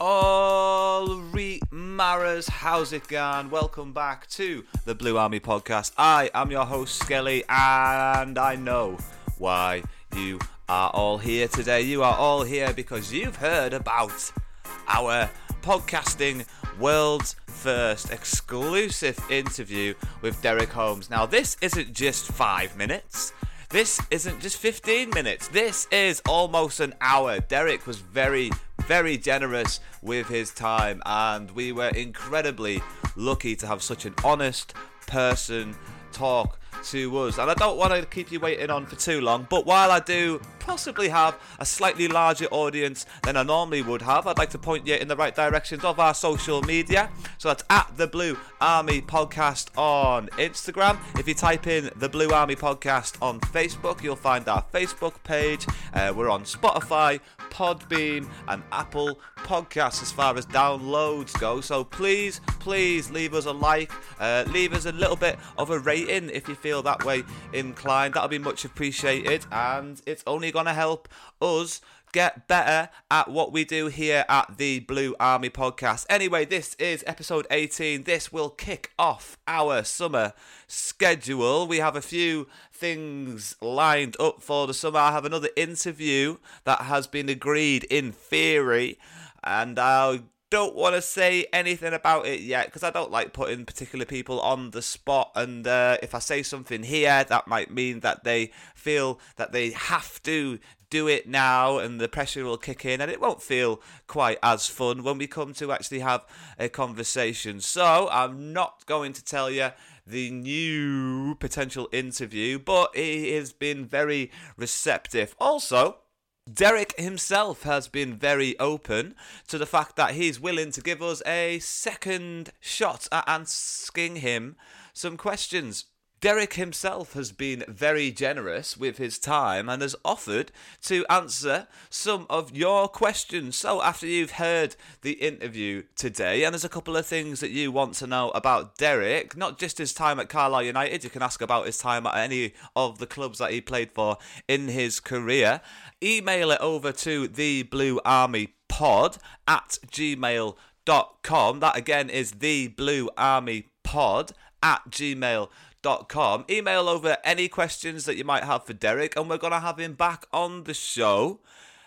Ulrich Maras, how's it going? Welcome back to the Blue Army podcast. I am your host, Skelly, and I know why you are all here today. You are all here because you've heard about our podcasting world's first exclusive interview with Derek Holmes. Now, this isn't just five minutes. This isn't just 15 minutes. This is almost an hour. Derek was very, very generous with his time, and we were incredibly lucky to have such an honest person talk to us. And I don't want to keep you waiting on for too long, but while I do possibly have a slightly larger audience than I normally would have, I'd like to point you in the right directions of our social media. So that's at the Blue Army Podcast on Instagram. If you type in the Blue Army Podcast on Facebook, you'll find our Facebook page. Uh, we're on Spotify, Podbean, and Apple Podcasts as far as downloads go. So please, please leave us a like, uh, leave us a little bit of a rating if you feel that way inclined. That'll be much appreciated, and it's only going to help us get better at what we do here at the Blue Army podcast. Anyway, this is episode 18. This will kick off our summer schedule. We have a few things lined up for the summer. I have another interview that has been agreed in theory, and I'll don't want to say anything about it yet because I don't like putting particular people on the spot. And uh, if I say something here, that might mean that they feel that they have to do it now and the pressure will kick in and it won't feel quite as fun when we come to actually have a conversation. So I'm not going to tell you the new potential interview, but he has been very receptive. Also, Derek himself has been very open to the fact that he's willing to give us a second shot at asking him some questions. Derek himself has been very generous with his time and has offered to answer some of your questions. So, after you've heard the interview today, and there's a couple of things that you want to know about Derek, not just his time at Carlisle United, you can ask about his time at any of the clubs that he played for in his career. Email it over to the Blue Army Pod at gmail.com. That again is the Blue Army Pod at gmail.com com. Email over any questions that you might have for Derek, and we're going to have him back on the show.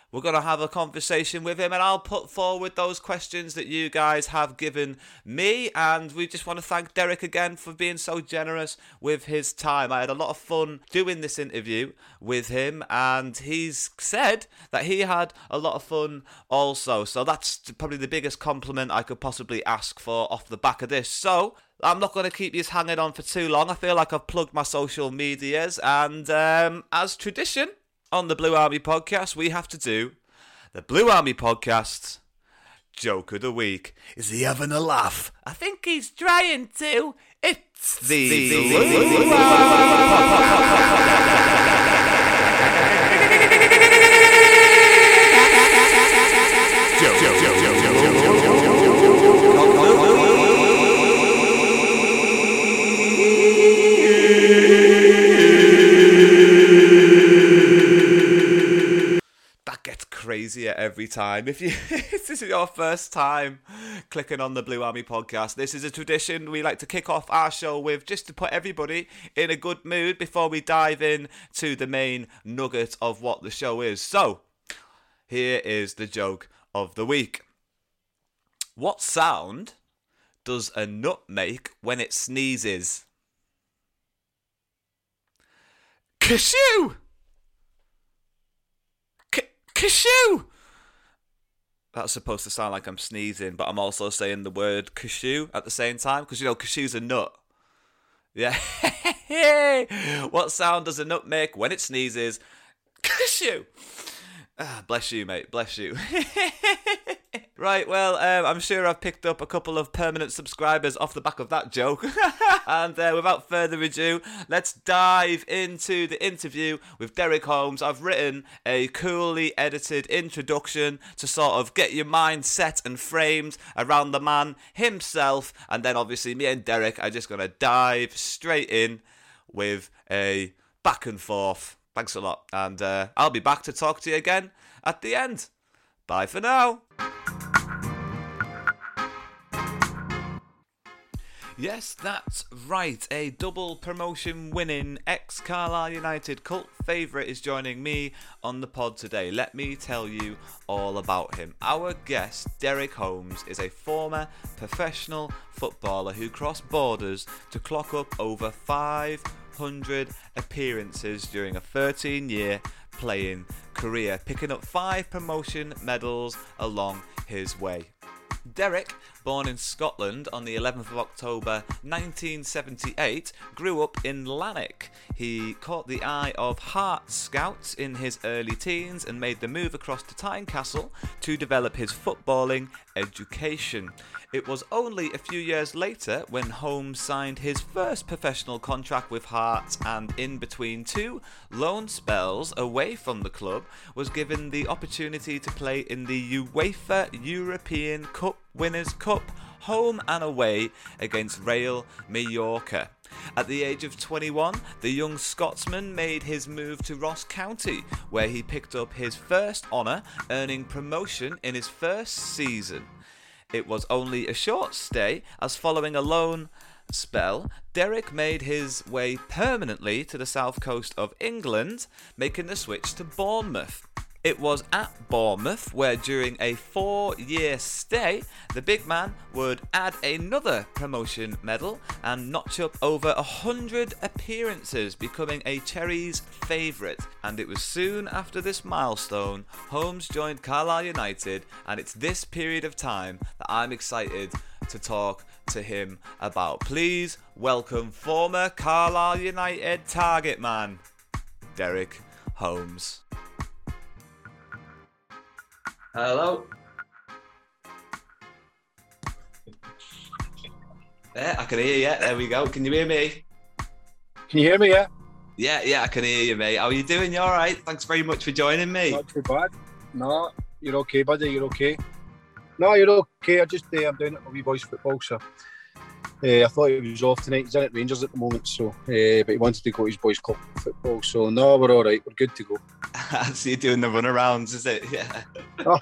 We're going to have a conversation with him, and I'll put forward those questions that you guys have given me. And we just want to thank Derek again for being so generous with his time. I had a lot of fun doing this interview with him, and he's said that he had a lot of fun also. So that's probably the biggest compliment I could possibly ask for off the back of this. So I'm not going to keep you hanging on for too long. I feel like I've plugged my social medias. And um, as tradition on the Blue Army podcast, we have to do the Blue Army podcast joke of the week. Is he having a laugh? I think he's trying to. It's the, the, the Blue Army podcast. easier every time. If you this is your first time clicking on the Blue Army podcast, this is a tradition we like to kick off our show with just to put everybody in a good mood before we dive in to the main nugget of what the show is. So, here is the joke of the week. What sound does a nut make when it sneezes? Cashew! Cashew! That's supposed to sound like I'm sneezing, but I'm also saying the word cashew at the same time because you know cashew's a nut. Yeah. what sound does a nut make when it sneezes? Cashew. Ah, bless you, mate. Bless you. right, well, um, I'm sure I've picked up a couple of permanent subscribers off the back of that joke. and uh, without further ado, let's dive into the interview with Derek Holmes. I've written a coolly edited introduction to sort of get your mind set and framed around the man himself. And then obviously, me and Derek are just going to dive straight in with a back and forth Thanks a lot. And uh, I'll be back to talk to you again at the end. Bye for now. Yes, that's right. A double promotion winning ex Carlisle United cult favourite is joining me on the pod today. Let me tell you all about him. Our guest, Derek Holmes, is a former professional footballer who crossed borders to clock up over 500 appearances during a 13 year playing career, picking up five promotion medals along his way. Derek, born in Scotland on the 11th of October 1978, grew up in Lanark. He caught the eye of Hearts scouts in his early teens and made the move across to Tynecastle to develop his footballing education. It was only a few years later when Holmes signed his first professional contract with Hearts and in between two loan spells away from the club was given the opportunity to play in the UEFA European Cup Winners' Cup home and away against Real Mallorca. At the age of 21, the young Scotsman made his move to Ross County, where he picked up his first honour, earning promotion in his first season. It was only a short stay, as following a loan spell, Derek made his way permanently to the south coast of England, making the switch to Bournemouth. It was at Bournemouth where, during a four year stay, the big man would add another promotion medal and notch up over a hundred appearances, becoming a Cherries favourite. And it was soon after this milestone, Holmes joined Carlisle United, and it's this period of time that I'm excited to talk to him about. Please welcome former Carlisle United target man, Derek Holmes. Hello. Yeah, I can hear you. Yeah, There we go. Can you hear me? Can you hear me? Yeah. Yeah, yeah, I can hear you, mate. How are you doing? You all right? Thanks very much for joining me. Not too bad. No, you're okay, buddy. You're okay. No, you're okay. I just uh, I'm doing it for wee boys football, so uh, I thought he was off tonight. He's in at Rangers at the moment, so uh, but he wanted to go to his boys' club football. So no, we're all right. We're good to go. I see you doing the runarounds, is it? Yeah. Oh.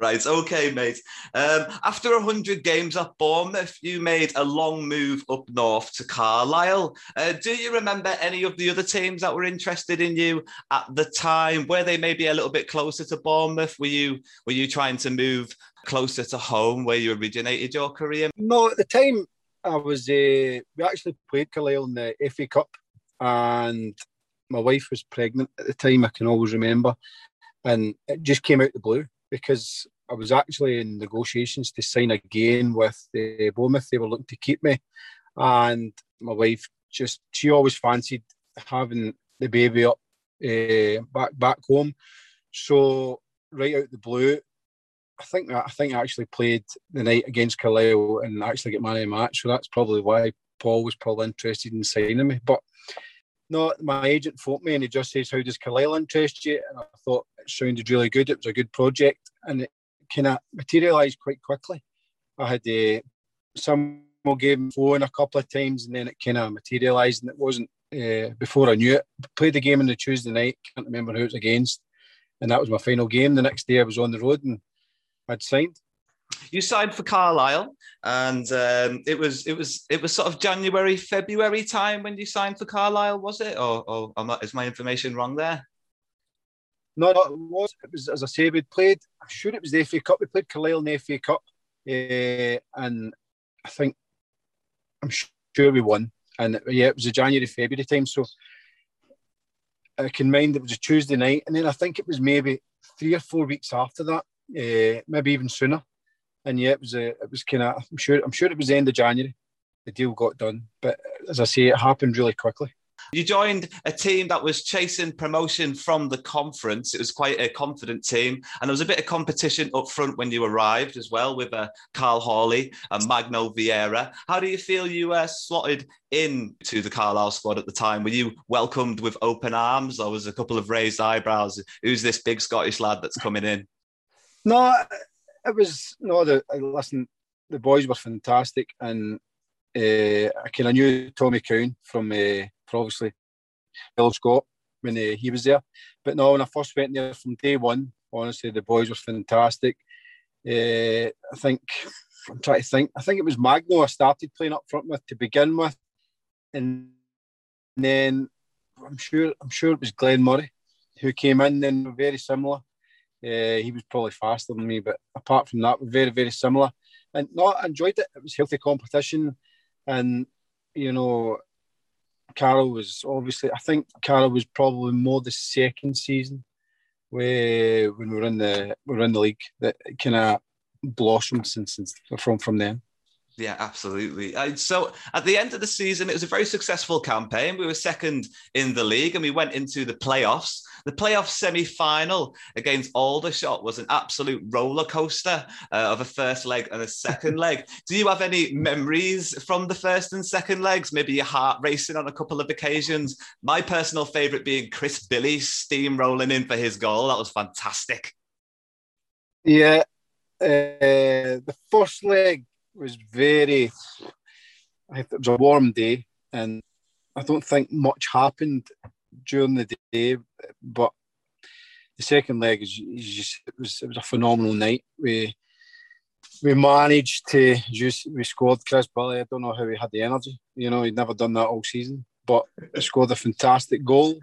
Right, okay, mate. Um, after 100 games at Bournemouth, you made a long move up north to Carlisle. Uh, do you remember any of the other teams that were interested in you at the time? Were they maybe a little bit closer to Bournemouth? Were you were you trying to move closer to home where you originated your career? No, at the time I was. Uh, we actually played Carlisle in the FA Cup, and my wife was pregnant at the time. I can always remember, and it just came out the blue because I was actually in negotiations to sign again with the uh, Bournemouth. They were looking to keep me, and my wife just she always fancied having the baby up uh, back back home. So right out the blue, I think I think I actually played the night against Carlisle and actually get of the match. So that's probably why Paul was probably interested in signing me. But no, my agent phoned me and he just says, "How does Carlisle interest you?" And I thought it sounded really good. It was a good project, and it kind of materialised quite quickly. I had uh, some gave me phone a couple of times, and then it kind of materialised, and it wasn't uh, before I knew it. Played the game on the Tuesday night. Can't remember who it was against, and that was my final game. The next day I was on the road and I'd signed. You signed for Carlisle, and um, it was it was it was sort of January February time when you signed for Carlisle, was it? Or, or not, is my information wrong there? No, no, it was. It was as I say, we played. I'm sure it was the FA Cup. We played Carlisle in the FA Cup, uh, and I think I'm sure we won. And yeah, it was a January February time, so I can mind it was a Tuesday night, and then I think it was maybe three or four weeks after that, uh, maybe even sooner. And yeah, it was a, it was kind of. I'm sure. I'm sure it was the end of January. The deal got done, but as I say, it happened really quickly. You joined a team that was chasing promotion from the conference. It was quite a confident team, and there was a bit of competition up front when you arrived as well with uh, Karl Hawley and Magno Vieira. How do you feel you uh, slotted in to the Carlisle squad at the time? Were you welcomed with open arms, or was a couple of raised eyebrows? Who's this big Scottish lad that's coming in? No, it was no. The listen, the boys were fantastic, and uh, I kind of knew Tommy Cowan from. Uh, for obviously Bill Scott when uh, he was there. But no, when I first went there from day one, honestly, the boys were fantastic. Uh, I think I'm trying to think. I think it was Magno I started playing up front with to begin with, and then I'm sure I'm sure it was Glenn Murray who came in. Then very similar. Uh, he was probably faster than me, but apart from that, very very similar. And no, I enjoyed it. It was healthy competition, and you know Karl was obviously. I think Karl was probably more the second season where when we were in the we were in the league that kind of blossomed since, since from from then. Yeah, absolutely. So at the end of the season, it was a very successful campaign. We were second in the league and we went into the playoffs. The playoff semi final against Aldershot was an absolute roller coaster uh, of a first leg and a second leg. Do you have any memories from the first and second legs? Maybe your heart racing on a couple of occasions. My personal favourite being Chris Billy steamrolling in for his goal. That was fantastic. Yeah. Uh, the first leg was very. It was a warm day, and I don't think much happened during the day. But the second leg is, just it was it was a phenomenal night. We we managed to use we scored Chris Billy. I don't know how he had the energy. You know, he'd never done that all season, but he scored a fantastic goal,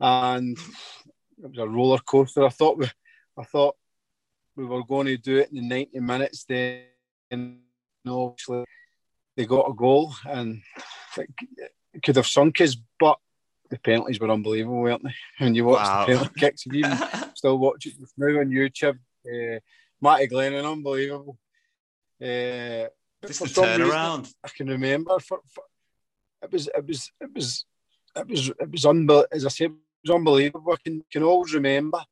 and it was a roller coaster. I thought we, I thought we were going to do it in the ninety minutes. Then obviously they got a goal and it could have sunk us, but the penalties were unbelievable, weren't they? And you watch wow. the penalty kicks, if you still watch it now on YouTube, uh, Matty Glennon, unbelievable. Uh, Just the turnaround. I can remember for, for, it was it was it was it was it was unbelievable. As I said, it was unbelievable. I can can always remember,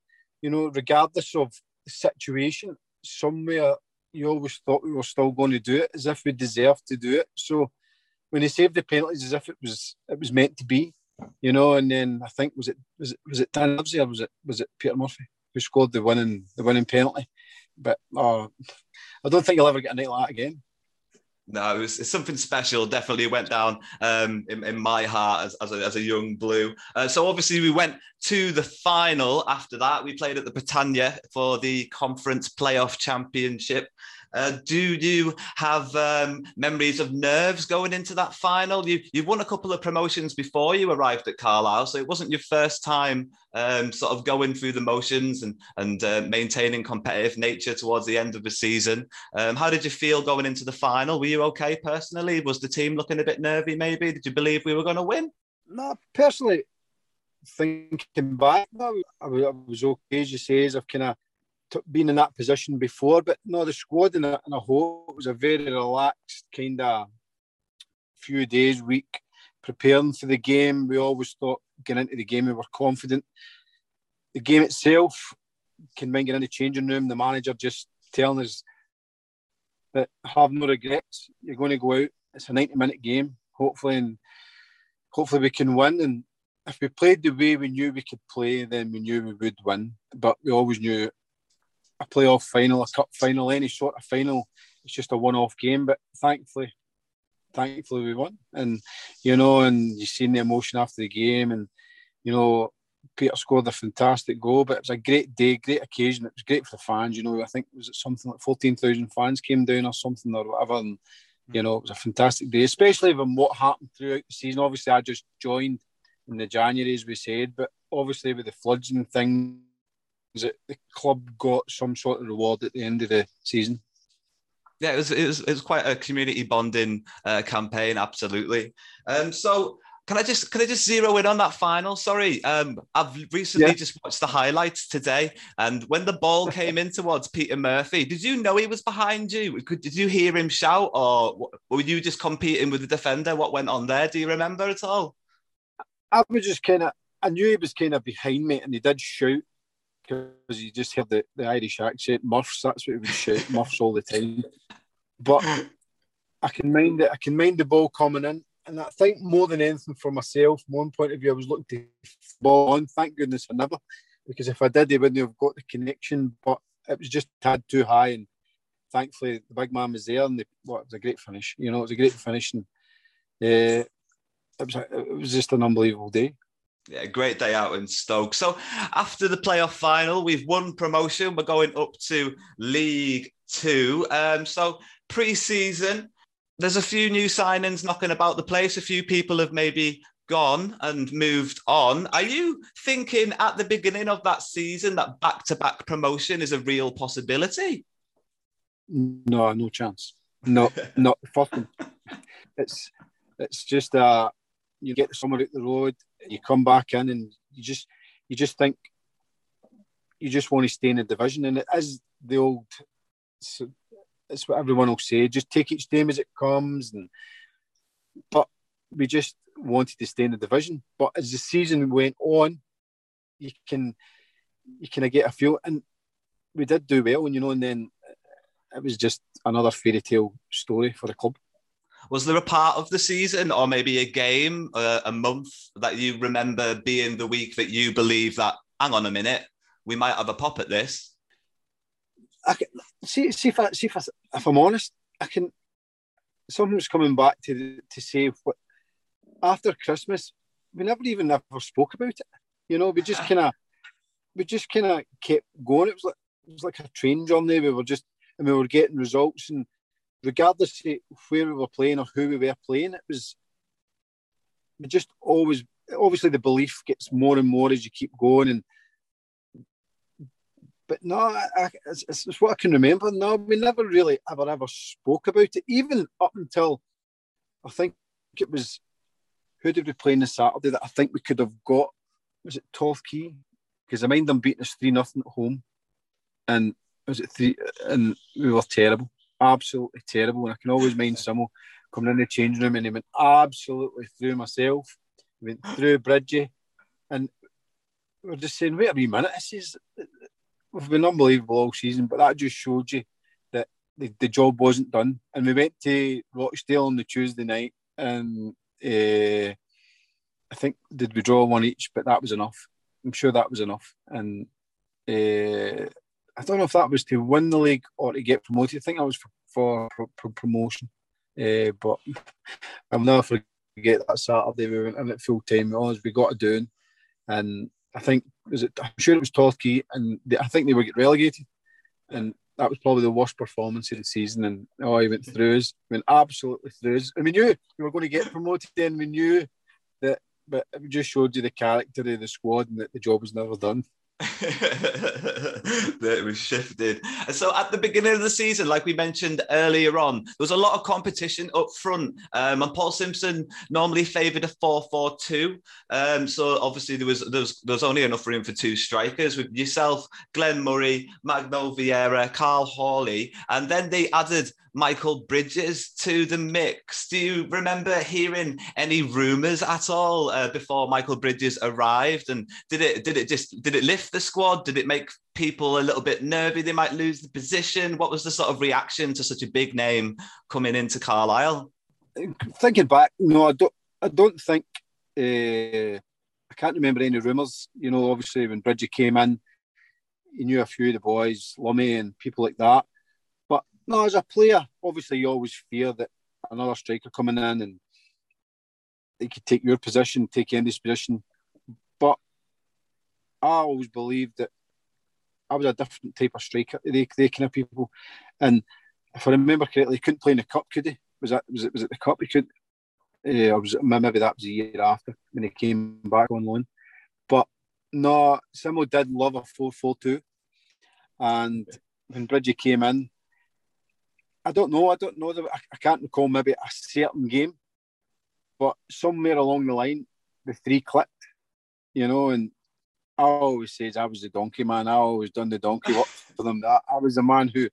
you know, regardless of the situation, somewhere you always thought we were still going to do it as if we deserved to do it. So when he saved the penalties as if it was it was meant to be, you know, and then I think was it was it was it Dan Livesey or was it was it Peter Murphy who scored the winning the winning penalty? But uh, I don't think you'll ever get a night like that again. No, it was it's something special. Definitely went down um, in, in, my heart as, as, a, as a young blue. Uh, so obviously we went to the final. After that, we played at the Britannia for the conference playoff championship. Uh, do you have um, memories of nerves going into that final? You you've won a couple of promotions before you arrived at Carlisle, so it wasn't your first time um, sort of going through the motions and and uh, maintaining competitive nature towards the end of the season. Um, how did you feel going into the final? Were you okay personally? Was the team looking a bit nervy? Maybe did you believe we were going to win? No, personally, thinking back, no, I was okay. As you say, I've kind of been in that position before, but no, the squad in a, in a whole was a very relaxed kind of few days, week preparing for the game. We always thought getting into the game we were confident. The game itself can mind in the changing room, the manager just telling us that have no regrets. You're going to go out. It's a 90 minute game, hopefully, and hopefully we can win. And if we played the way we knew we could play, then we knew we would win. But we always knew a playoff final, a cup final, any sort of final, it's just a one-off game. But thankfully, thankfully we won, and you know, and you've seen the emotion after the game, and you know, Peter scored a fantastic goal, but it was a great day, great occasion. It was great for the fans. You know, I think was it something like fourteen thousand fans came down or something or whatever, and you mm. know it was a fantastic day, especially from what happened throughout the season. Obviously, I just joined in the January, as we said, but obviously with the floods and things, that the club got some sort of reward at the end of the season. Yeah, it was it was, it was quite a community bonding uh, campaign, absolutely. Um, so can I just can I just zero in on that final? Sorry, um, I've recently yeah. just watched the highlights today, and when the ball came in towards Peter Murphy, did you know he was behind you? Could, did you hear him shout, or were you just competing with the defender? What went on there? Do you remember at all? I was just kind of I knew he was kind of behind me, and he did shout because you just heard the, the Irish accent, Muffs. That's what would shout, Muffs all the time. But I can mind it. I can mind the ball coming in and I think more than anything for myself, one point of view, I was looking to ball on. Thank goodness I never, because if I did, they wouldn't have got the connection. But it was just had too high, and thankfully the big man was there, and the, well, it was a great finish. You know, it was a great finish, and uh, it was a, it was just an unbelievable day. Yeah, great day out in Stoke. So after the playoff final, we've won promotion. We're going up to League Two. Um, so pre-season, there's a few new signings knocking about the place. A few people have maybe gone and moved on. Are you thinking at the beginning of that season that back to back promotion is a real possibility? No, no chance. No, not fucking. It's it's just uh you get somewhere at the road, you come back in, and you just you just think you just want to stay in the division, and it is the old it's what everyone will say. Just take each game as it comes, and but we just wanted to stay in the division. But as the season went on, you can you of get a feel, and we did do well, and you know, and then it was just another fairy tale story for the club. Was there a part of the season, or maybe a game, uh, a month that you remember being the week that you believe that? Hang on a minute, we might have a pop at this. I can see see if I, see if, I, if I'm honest, I can. Something's coming back to to say what after Christmas, we never even ever spoke about it. You know, we just kind of we just kind of kept going. It was like it was like a train journey. We were just and we were getting results, and regardless of where we were playing or who we were playing, it was just always obviously the belief gets more and more as you keep going and but no, I, I, it's, it's, what I can remember. No, we never really ever ever spoke about it, even up until I think it was who did we play on the Saturday that I think we could have got. Was it Torquay? Because I mind them beating us three nothing at home, and was it three? And we were terrible, absolutely terrible. And I can always mind someone coming in the changing room and he went absolutely through myself, he went through Bridgie, and we're just saying, wait a wee minute, this is we've been unbelievable all season, but that just showed you that the, the job wasn't done. And we went to Rochdale on the Tuesday night, and uh, I think did we draw one each, but that was enough. I'm sure that was enough. And uh, I don't know if that was to win the league or to get promoted. I think that was for, for, for promotion. Uh, but I'll never forget that Saturday we went in at full time. All we got to do, and I think was it? I'm sure it was Torquay, and they, I think they were get relegated, and that was probably the worst performance of the season. And oh, he went through us, went absolutely through us, and we knew we were going to get promoted. Then we knew that, but it just showed you the character of the squad and that the job was never done. that was shifted. So at the beginning of the season, like we mentioned earlier on, there was a lot of competition up front. Um, and Paul Simpson normally favoured a 4-4-2. Um, so obviously there was, there was there was only enough room for two strikers with yourself, Glenn Murray, Magno Vieira, Karl Hawley, and then they added Michael Bridges to the mix. Do you remember hearing any rumours at all uh, before Michael Bridges arrived? And did it did it just did it lift the squad? Did it make people a little bit nervy? They might lose the position. What was the sort of reaction to such a big name coming into Carlisle? Thinking back, no, I don't. I don't think. Uh, I can't remember any rumours. You know, obviously when Bridges came in, he knew a few of the boys, Lummy and people like that. No, as a player, obviously you always fear that another striker coming in and they could take your position, take Andy's position. But I always believed that I was a different type of striker. They, they kind of people, and if I remember correctly, he couldn't play in the cup, could he? Was that was it? Was it the cup? He could. Uh, was maybe that was a year after when he came back on loan. But no, Simo did love a 4-4-2. And when Bridgie came in, I don't know. I don't know. The, I, I can't recall maybe a certain game, but somewhere along the line, the three clicked, you know. And I always says I was the donkey man. I always done the donkey work for them. I, I was the man who,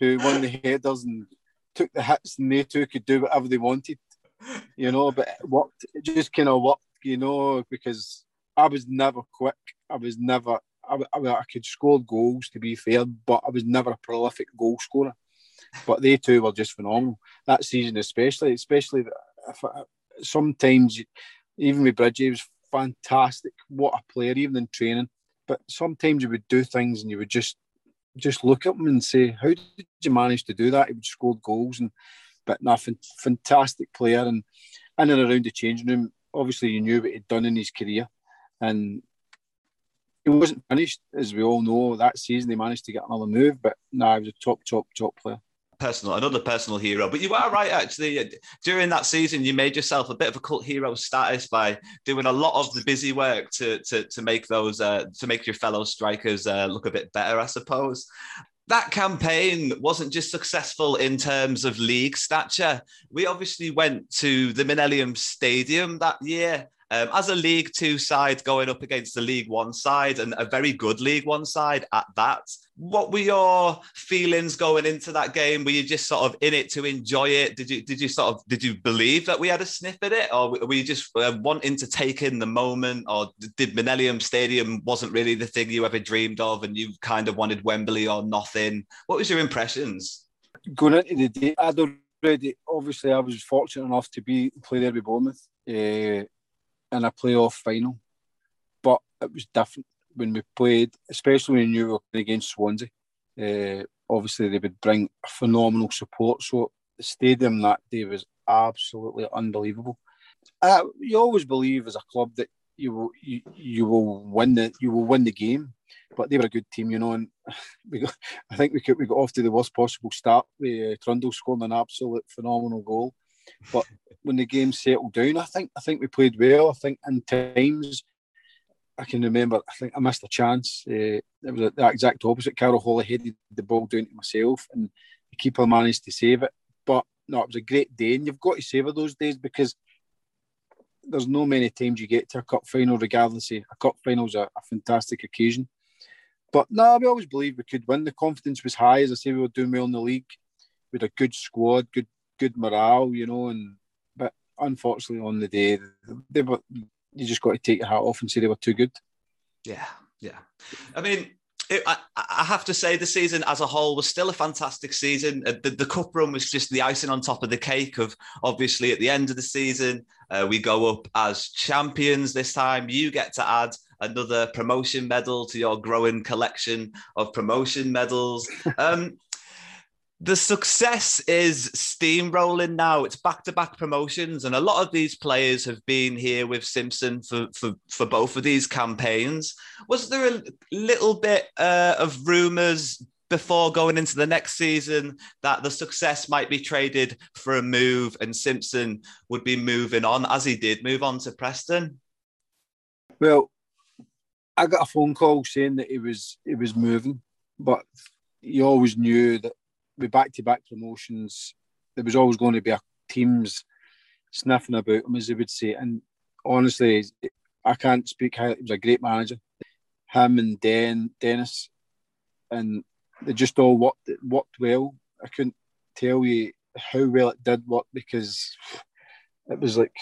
who won the headers and took the hits, and they two could do whatever they wanted, you know. But it worked. It just kind of worked, you know, because I was never quick. I was never. I, I, I could score goals to be fair, but I was never a prolific goal scorer. But they two were just phenomenal that season, especially. Especially I, uh, sometimes, even with Bridgie, he was fantastic. What a player, even in training. But sometimes you would do things and you would just just look at him and say, "How did you manage to do that?" He would score goals and, but nothing. Fantastic player and in and around the changing room. Obviously, you knew what he'd done in his career, and he wasn't finished, as we all know. That season, they managed to get another move, but no, nah, he was a top, top, top player personal, another personal hero. But you are right, actually. During that season, you made yourself a bit of a cult hero status by doing a lot of the busy work to to, to make those uh, to make your fellow strikers uh, look a bit better, I suppose. That campaign wasn't just successful in terms of league stature. We obviously went to the Millennium Stadium that year um, as a League Two side going up against the League One side and a very good League One side at that, what were your feelings going into that game? Were you just sort of in it to enjoy it? Did you did you sort of did you believe that we had a sniff at it, or were you just uh, wanting to take in the moment, or did Millennium Stadium wasn't really the thing you ever dreamed of, and you kind of wanted Wembley or nothing? What was your impressions? Going into the day, I'd already obviously I was fortunate enough to be play there with Bournemouth. Uh, in a playoff final, but it was different when we played, especially when you were against Swansea. Uh, obviously, they would bring phenomenal support. So the stadium that day was absolutely unbelievable. Uh, you always believe as a club that you will you, you will win the you will win the game, but they were a good team, you know. And we got, I think we could, we got off to the worst possible start uh, Trundle scoring an absolute phenomenal goal. But when the game settled down, I think I think we played well. I think in times I can remember. I think I missed a chance. Uh, it was the exact opposite. Karl Hawley headed the ball down to myself, and the keeper managed to save it. But no, it was a great day, and you've got to savour those days because there's no many times you get to a cup final, regardless. Of, a cup final's a, a fantastic occasion. But no, we always believed we could win. The confidence was high. As I say, we were doing well in the league. Had a good squad, good good morale, you know. And but unfortunately, on the day, they were. You just got to take your hat off and say they were too good. Yeah, yeah. I mean, it, I, I, have to say the season as a whole was still a fantastic season. Uh, the, the, cup run was just the icing on top of the cake. Of obviously at the end of the season, uh, we go up as champions. This time, you get to add another promotion medal to your growing collection of promotion medals. Um, the success is steamrolling now. It's back to back promotions, and a lot of these players have been here with Simpson for, for, for both of these campaigns. Was there a little bit uh, of rumours before going into the next season that the success might be traded for a move and Simpson would be moving on as he did move on to Preston? Well, I got a phone call saying that he was he was moving, but you always knew that with back to back promotions, there was always going to be a teams sniffing about him, as they would say. And honestly, I can't speak how he was a great manager. Him and Den Dennis, and they just all worked worked well. I couldn't tell you how well it did work because it was like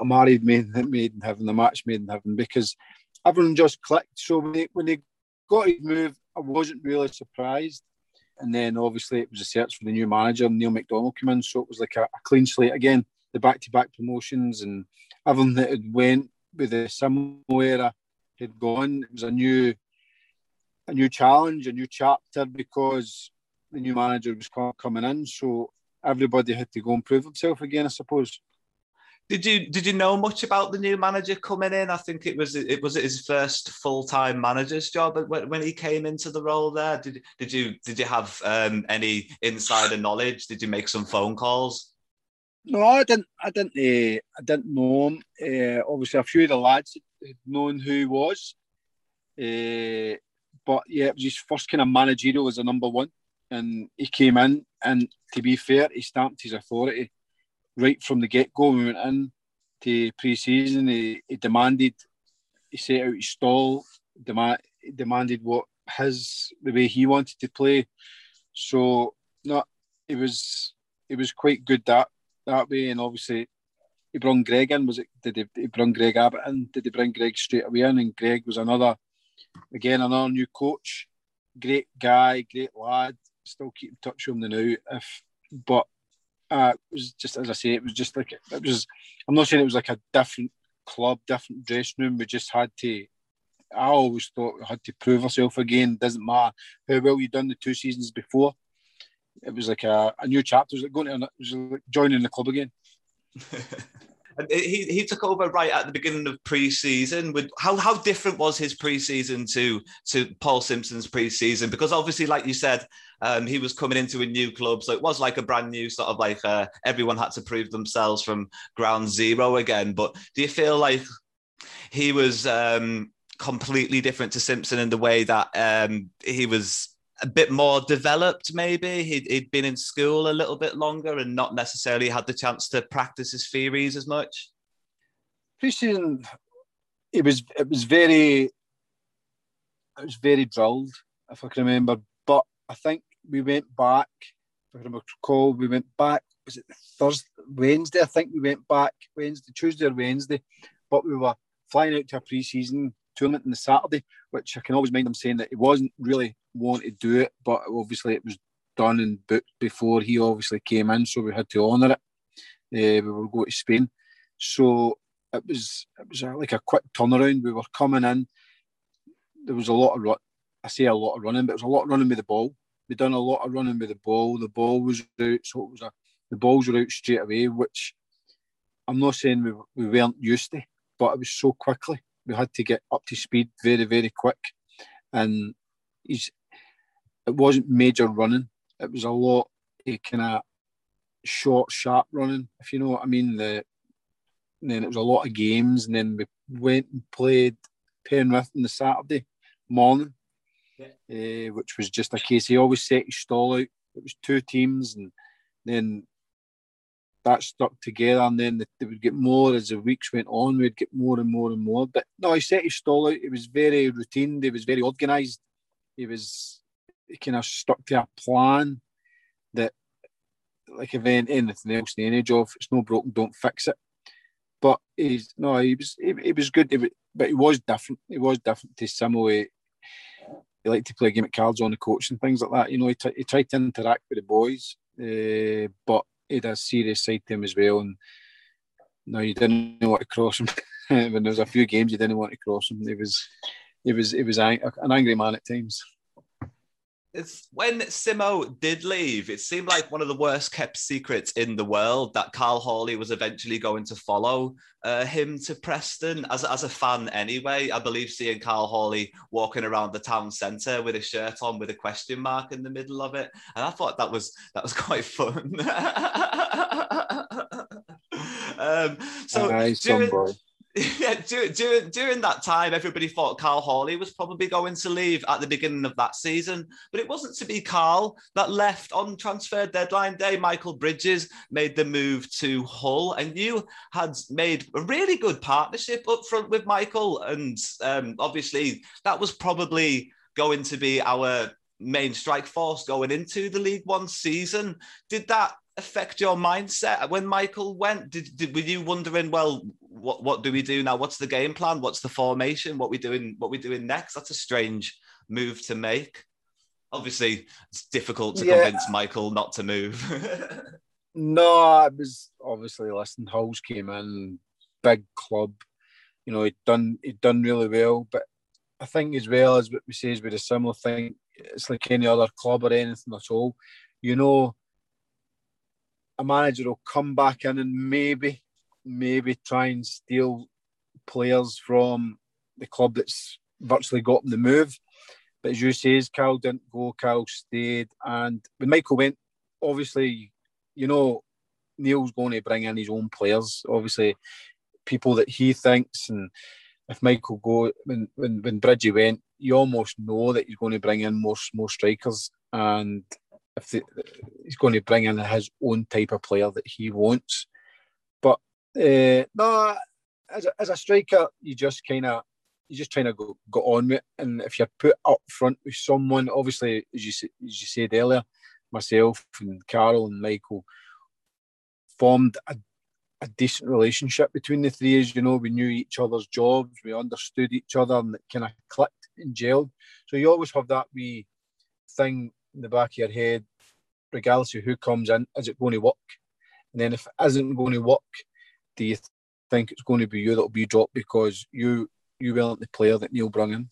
a married made, made in heaven, a match made in heaven because everyone just clicked. So when they, when they got his move, I wasn't really surprised. And then obviously it was a search for the new manager, Neil McDonald came in. So it was like a, a clean slate again, the back to back promotions and everything that had went with the era had gone. It was a new a new challenge, a new chapter because the new manager was coming in. So everybody had to go and prove himself again, I suppose. Did you did you know much about the new manager coming in? I think it was it was his first full time manager's job when, when he came into the role there. Did did you did you have um, any insider knowledge? Did you make some phone calls? No, I didn't. I didn't. Uh, I didn't know him. Uh, obviously, a few of the lads had known who he was, uh, but yeah, it was his first kind of managerial as a number one, and he came in. And to be fair, he stamped his authority right from the get go. We went in to pre season. He, he, demanded, he set out his stall, demand, demanded what his the way he wanted to play. So no, it was it was quite good that that way. And obviously, he brought Greg in. Was it? Did he, he bring Greg Abbott in? Did he bring Greg straight away in? And Greg was another, again another new coach. Great guy, great lad. Still keep in touch with him now. If but uh, it was just as I say, it was just like it was. I'm not saying it was like a different club, different dressing room. We just had to. I always thought we had to prove ourselves again. Doesn't matter how well you done the two seasons before. It was like a, a new chapter. It was like going to, it was like joining the club again. he, he took over right at the beginning of pre-season. With how how different was his pre-season to to Paul Simpson's pre-season? Because obviously, like you said, um, he was coming into a new club, so it was like a brand new sort of like uh, everyone had to prove themselves from ground zero again. But do you feel like he was um, completely different to Simpson in the way that um, he was a bit more developed, maybe. He'd, he'd been in school a little bit longer and not necessarily had the chance to practice his theories as much. Preseason, it was it was very it was very drilled, if I can remember. But I think we went back, if I can recall, we went back, was it Thursday, Wednesday? I think we went back Wednesday, Tuesday or Wednesday, but we were flying out to a pre season tournament on the Saturday, which I can always mind him saying that he wasn't really wanting to do it, but obviously it was done and booked before he obviously came in, so we had to honour it. Uh, we were going to Spain, so it was it was like a quick turnaround. We were coming in. There was a lot of run. I say a lot of running, but it was a lot of running with the ball. We done a lot of running with the ball. The ball was out, so it was a the balls were out straight away, which I'm not saying we, we weren't used to, but it was so quickly we had to get up to speed very, very quick. And he's it wasn't major running. It was a lot of kind of short, sharp running, if you know what I mean. The then it was a lot of games, and then we went and played Penrith on the Saturday morning, yeah. uh, which was just a case. He always set his stall out. It was two teams, and then that stuck together, and then they would get more as the weeks went on. We'd get more and more and more. But no, he set his stall out. He was very routine. He was very organised. He was he kind of stuck to a plan that, like if anything else in any job, if it's no broken, don't fix it. But he's no, he was he, he was good. He, but he was different. He was different to Simo. He liked to play a game of cards on the coach and things like that. You know, he, t- he tried to interact with the boys, uh, but he had a serious side to him as well. And no, you didn't want to cross him. when there was a few games, you didn't want to cross him. He was, he was, he was an angry man at times. It's when Simo did leave, it seemed like one of the worst kept secrets in the world that Karl Hawley was eventually going to follow uh, him to Preston. As, as a fan, anyway, I believe seeing Karl Hawley walking around the town centre with a shirt on with a question mark in the middle of it, and I thought that was that was quite fun. um, so nice during, yeah, during, during that time, everybody thought Karl Hawley was probably going to leave at the beginning of that season, but it wasn't to be Karl that left on transfer deadline day. Michael Bridges made the move to Hull, and you had made a really good partnership up front with Michael, and um, obviously that was probably going to be our main strike force going into the League One season. Did that affect your mindset when Michael went? Did, did were you wondering, well, what what do we do now? What's the game plan? What's the formation? What we doing? What we doing next? That's a strange move to make. Obviously, it's difficult to yeah. convince Michael not to move. no, it was obviously listen. Hulls came in, big club. You know, he'd done he'd done really well, but I think as well as what we say is with a similar thing. It's like any other club or anything at all. You know, a manager will come back in and maybe maybe try and steal players from the club that's virtually got them the move. But as you say, Karl didn't go, Karl stayed. And when Michael went, obviously, you know, Neil's going to bring in his own players. Obviously, people that he thinks. And if Michael go when when when Bridgie went, you almost know that he's going to bring in more more strikers. And if the, he's going to bring in his own type of player that he wants. Uh, no, as a, as a striker, you just kind of you just trying to go, go on with it. And if you're put up front with someone, obviously, as you as you said earlier, myself and Karl and Michael formed a, a decent relationship between the three. As you know, we knew each other's jobs, we understood each other, and it kind of clicked and gelled. So you always have that wee thing in the back of your head, regardless of who comes in, is it going to work? And then if it isn't going to work, do you think it's going to be you that'll be dropped because you you weren't the player that Neil brought in?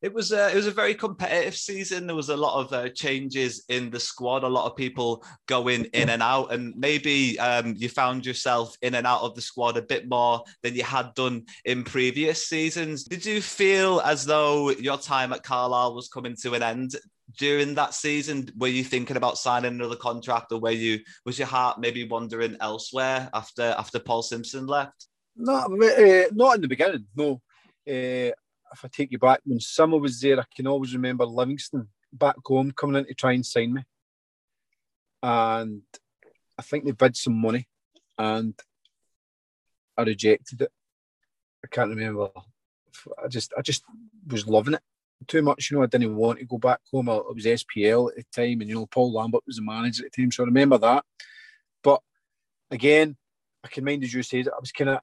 It was a, it was a very competitive season. There was a lot of uh, changes in the squad, a lot of people going in and out, and maybe um, you found yourself in and out of the squad a bit more than you had done in previous seasons. Did you feel as though your time at Carlisle was coming to an end? During that season? Were you thinking about signing another contract, or were you was your heart maybe wandering elsewhere after after Paul Simpson left? No, uh, not in the beginning. No. Uh, if I take you back when Summer was there, I can always remember Livingston back home coming in to try and sign me, and I think they bid some money, and I rejected it. I can't remember. I just I just was loving it too much. You know, I didn't want to go back home. It was SPL at the time, and you know, Paul Lambert was the manager at the time, so I remember that. But again, I can mind as you said, I was kind of,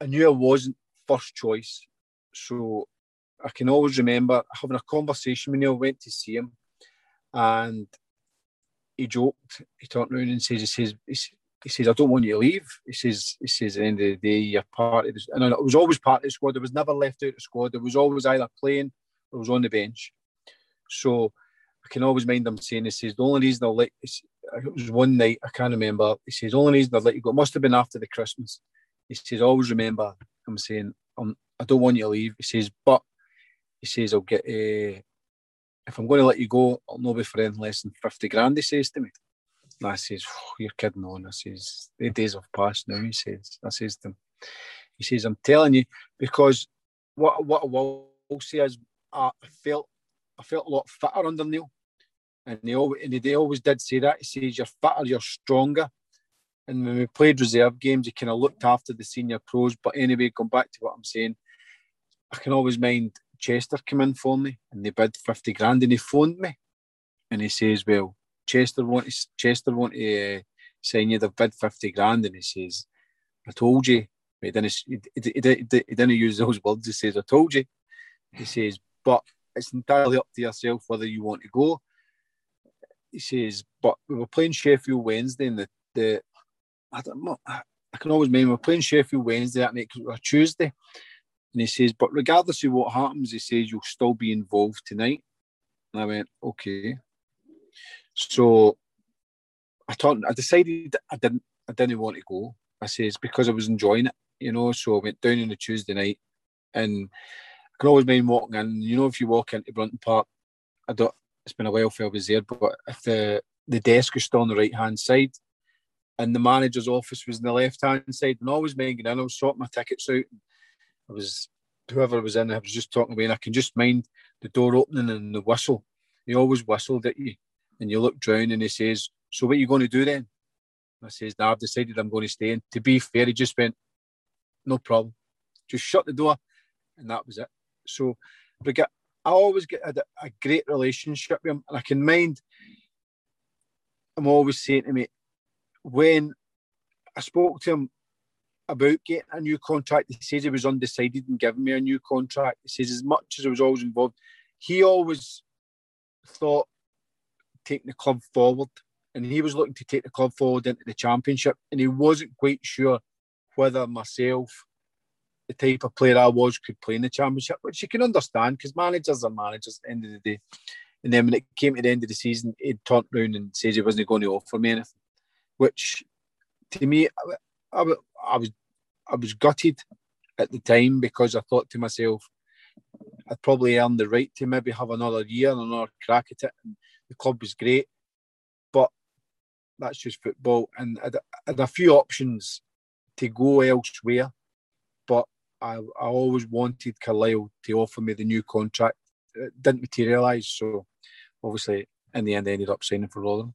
I knew I wasn't first choice, so I can always remember having a conversation when I went to see him, and he joked. He turned around and says, "He says, he says, I don't want you to leave. He says, he says, at the end of the day, you're part of this. And it was always part of the squad. It was never left out of the squad. It was always either playing I was on the bench. So I can always mind him saying, he says, the only reason I'll let, it was one night, I can't remember. He says, the only reason I'll let you go, it must have been after the Christmas. He says, always remember, I'm saying, I'm, I don't want you to leave. He says, but he says, I'll get, uh, if I'm going to let you go, I'll not be for anything less than 50 grand, he says to me. And I says, you're kidding on. I says, the days have passed now, he says. I says to him, he says, I'm telling you, because what, what I will say is I felt I felt a lot fitter under Neil, and they always and they always did say that. He says you're fitter, you're stronger. And when we played reserve games, he kind of looked after the senior pros. But anyway, going back to what I'm saying, I can always mind Chester come in for me, and they bid fifty grand, and he phoned me, and he says, "Well, Chester want Chester want to uh, sign you. They've bid fifty grand," and he says, "I told you." He didn't, he, he, he, he didn't use those words. He says, "I told you." He says, but it's entirely up to yourself whether you want to go. He says, but we were playing Sheffield Wednesday and the, the I don't know, I can always remember we were playing Sheffield Wednesday that night or Tuesday. And he says, but regardless of what happens, he says, you'll still be involved tonight. And I went, okay. So I thought I decided I didn't I didn't want to go. I says because I was enjoying it, you know. So I went down on the Tuesday night and can always mind walking in. You know, if you walk into Brunton Park, I don't. It's been a while since I was there, but if the the desk was still on the right hand side, and the manager's office was on the left hand side, and always mind in, I was sorting my tickets out. I was whoever was in, I was just talking away, and I can just mind the door opening and the whistle. He always whistled at you, and you look down, and he says, "So what are you going to do then?" I says, "Now I've decided I'm going to stay." And to be fair, he just went, "No problem." Just shut the door, and that was it. So I always get a, a great relationship with him, and I can mind. I'm always saying to me when I spoke to him about getting a new contract. He says he was undecided and giving me a new contract. He says as much as I was always involved, he always thought taking the club forward, and he was looking to take the club forward into the championship, and he wasn't quite sure whether myself the type of player I was could play in the championship, which you can understand because managers are managers at the end of the day. And then when it came to the end of the season, he'd turned around and says he wasn't going to offer me anything, which to me, I, I, I was I was gutted at the time because I thought to myself, I'd probably earned the right to maybe have another year and another crack at it. And the club was great, but that's just football. And I had a few options to go elsewhere, I, I always wanted Carlisle to offer me the new contract. It didn't materialise, so obviously in the end I ended up signing for Rotherham.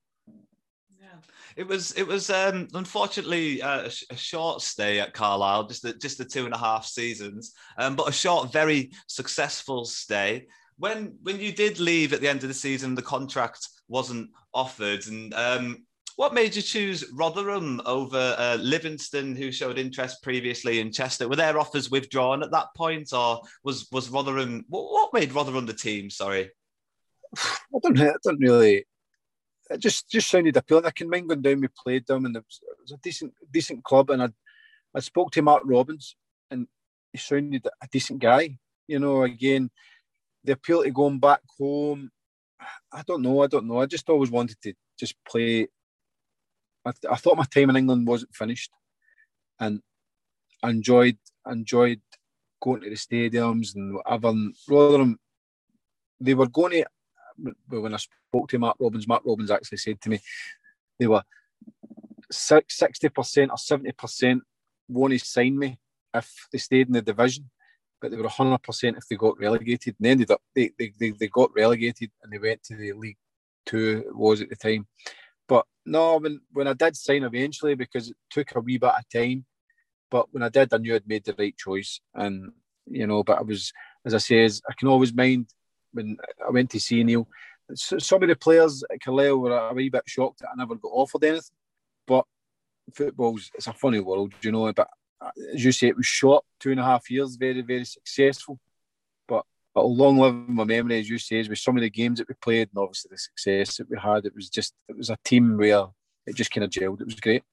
Yeah. It was it was um, unfortunately uh, a, a, short stay at Carlisle, just the, just the two and a half seasons, um, but a short, very successful stay. When when you did leave at the end of the season, the contract wasn't offered, and um, what made you choose Rotherham over uh, Livingston, who showed interest previously in Chester? Were their offers withdrawn at that point, or was was Rotherham? What, made Rotherham the team? Sorry, I don't. Know, I don't really it just just sounded appealing. I can mind going down. We played them, and it was, it was a decent decent club. And I I spoke to Mark Robins, and he sounded a decent guy. You know, again, the appeal to going back home. I don't know. I don't know. I just always wanted to just play. I, I thought my time in England wasn't finished, and I enjoyed enjoyed going to the stadiums and whatever. And Rotherham, they were going to when I spoke to Mark Robins, Mark Robins actually said to me they were 60% or 70% want to sign me if they stayed in the division, but they were 100% if they got relegated. And they ended up, they, they, they, they got relegated and they went to the League Two, was at the time. No, when, when I did sign eventually, because it took a wee bit of time, but when I did, I knew I'd made the right choice. And, you know, but I was, as I say, I can always mind when I went to see Neil. Some of the players at Carlisle were a wee bit shocked that I never got offered anything. But football's it's a funny world, you know. But uh, as you say, it was short, two and a half years, very, very successful. But long live my memory, as you say, is with some of the games that we played and obviously the success that we had. It was just it was a team where it just kind of gelled. It was great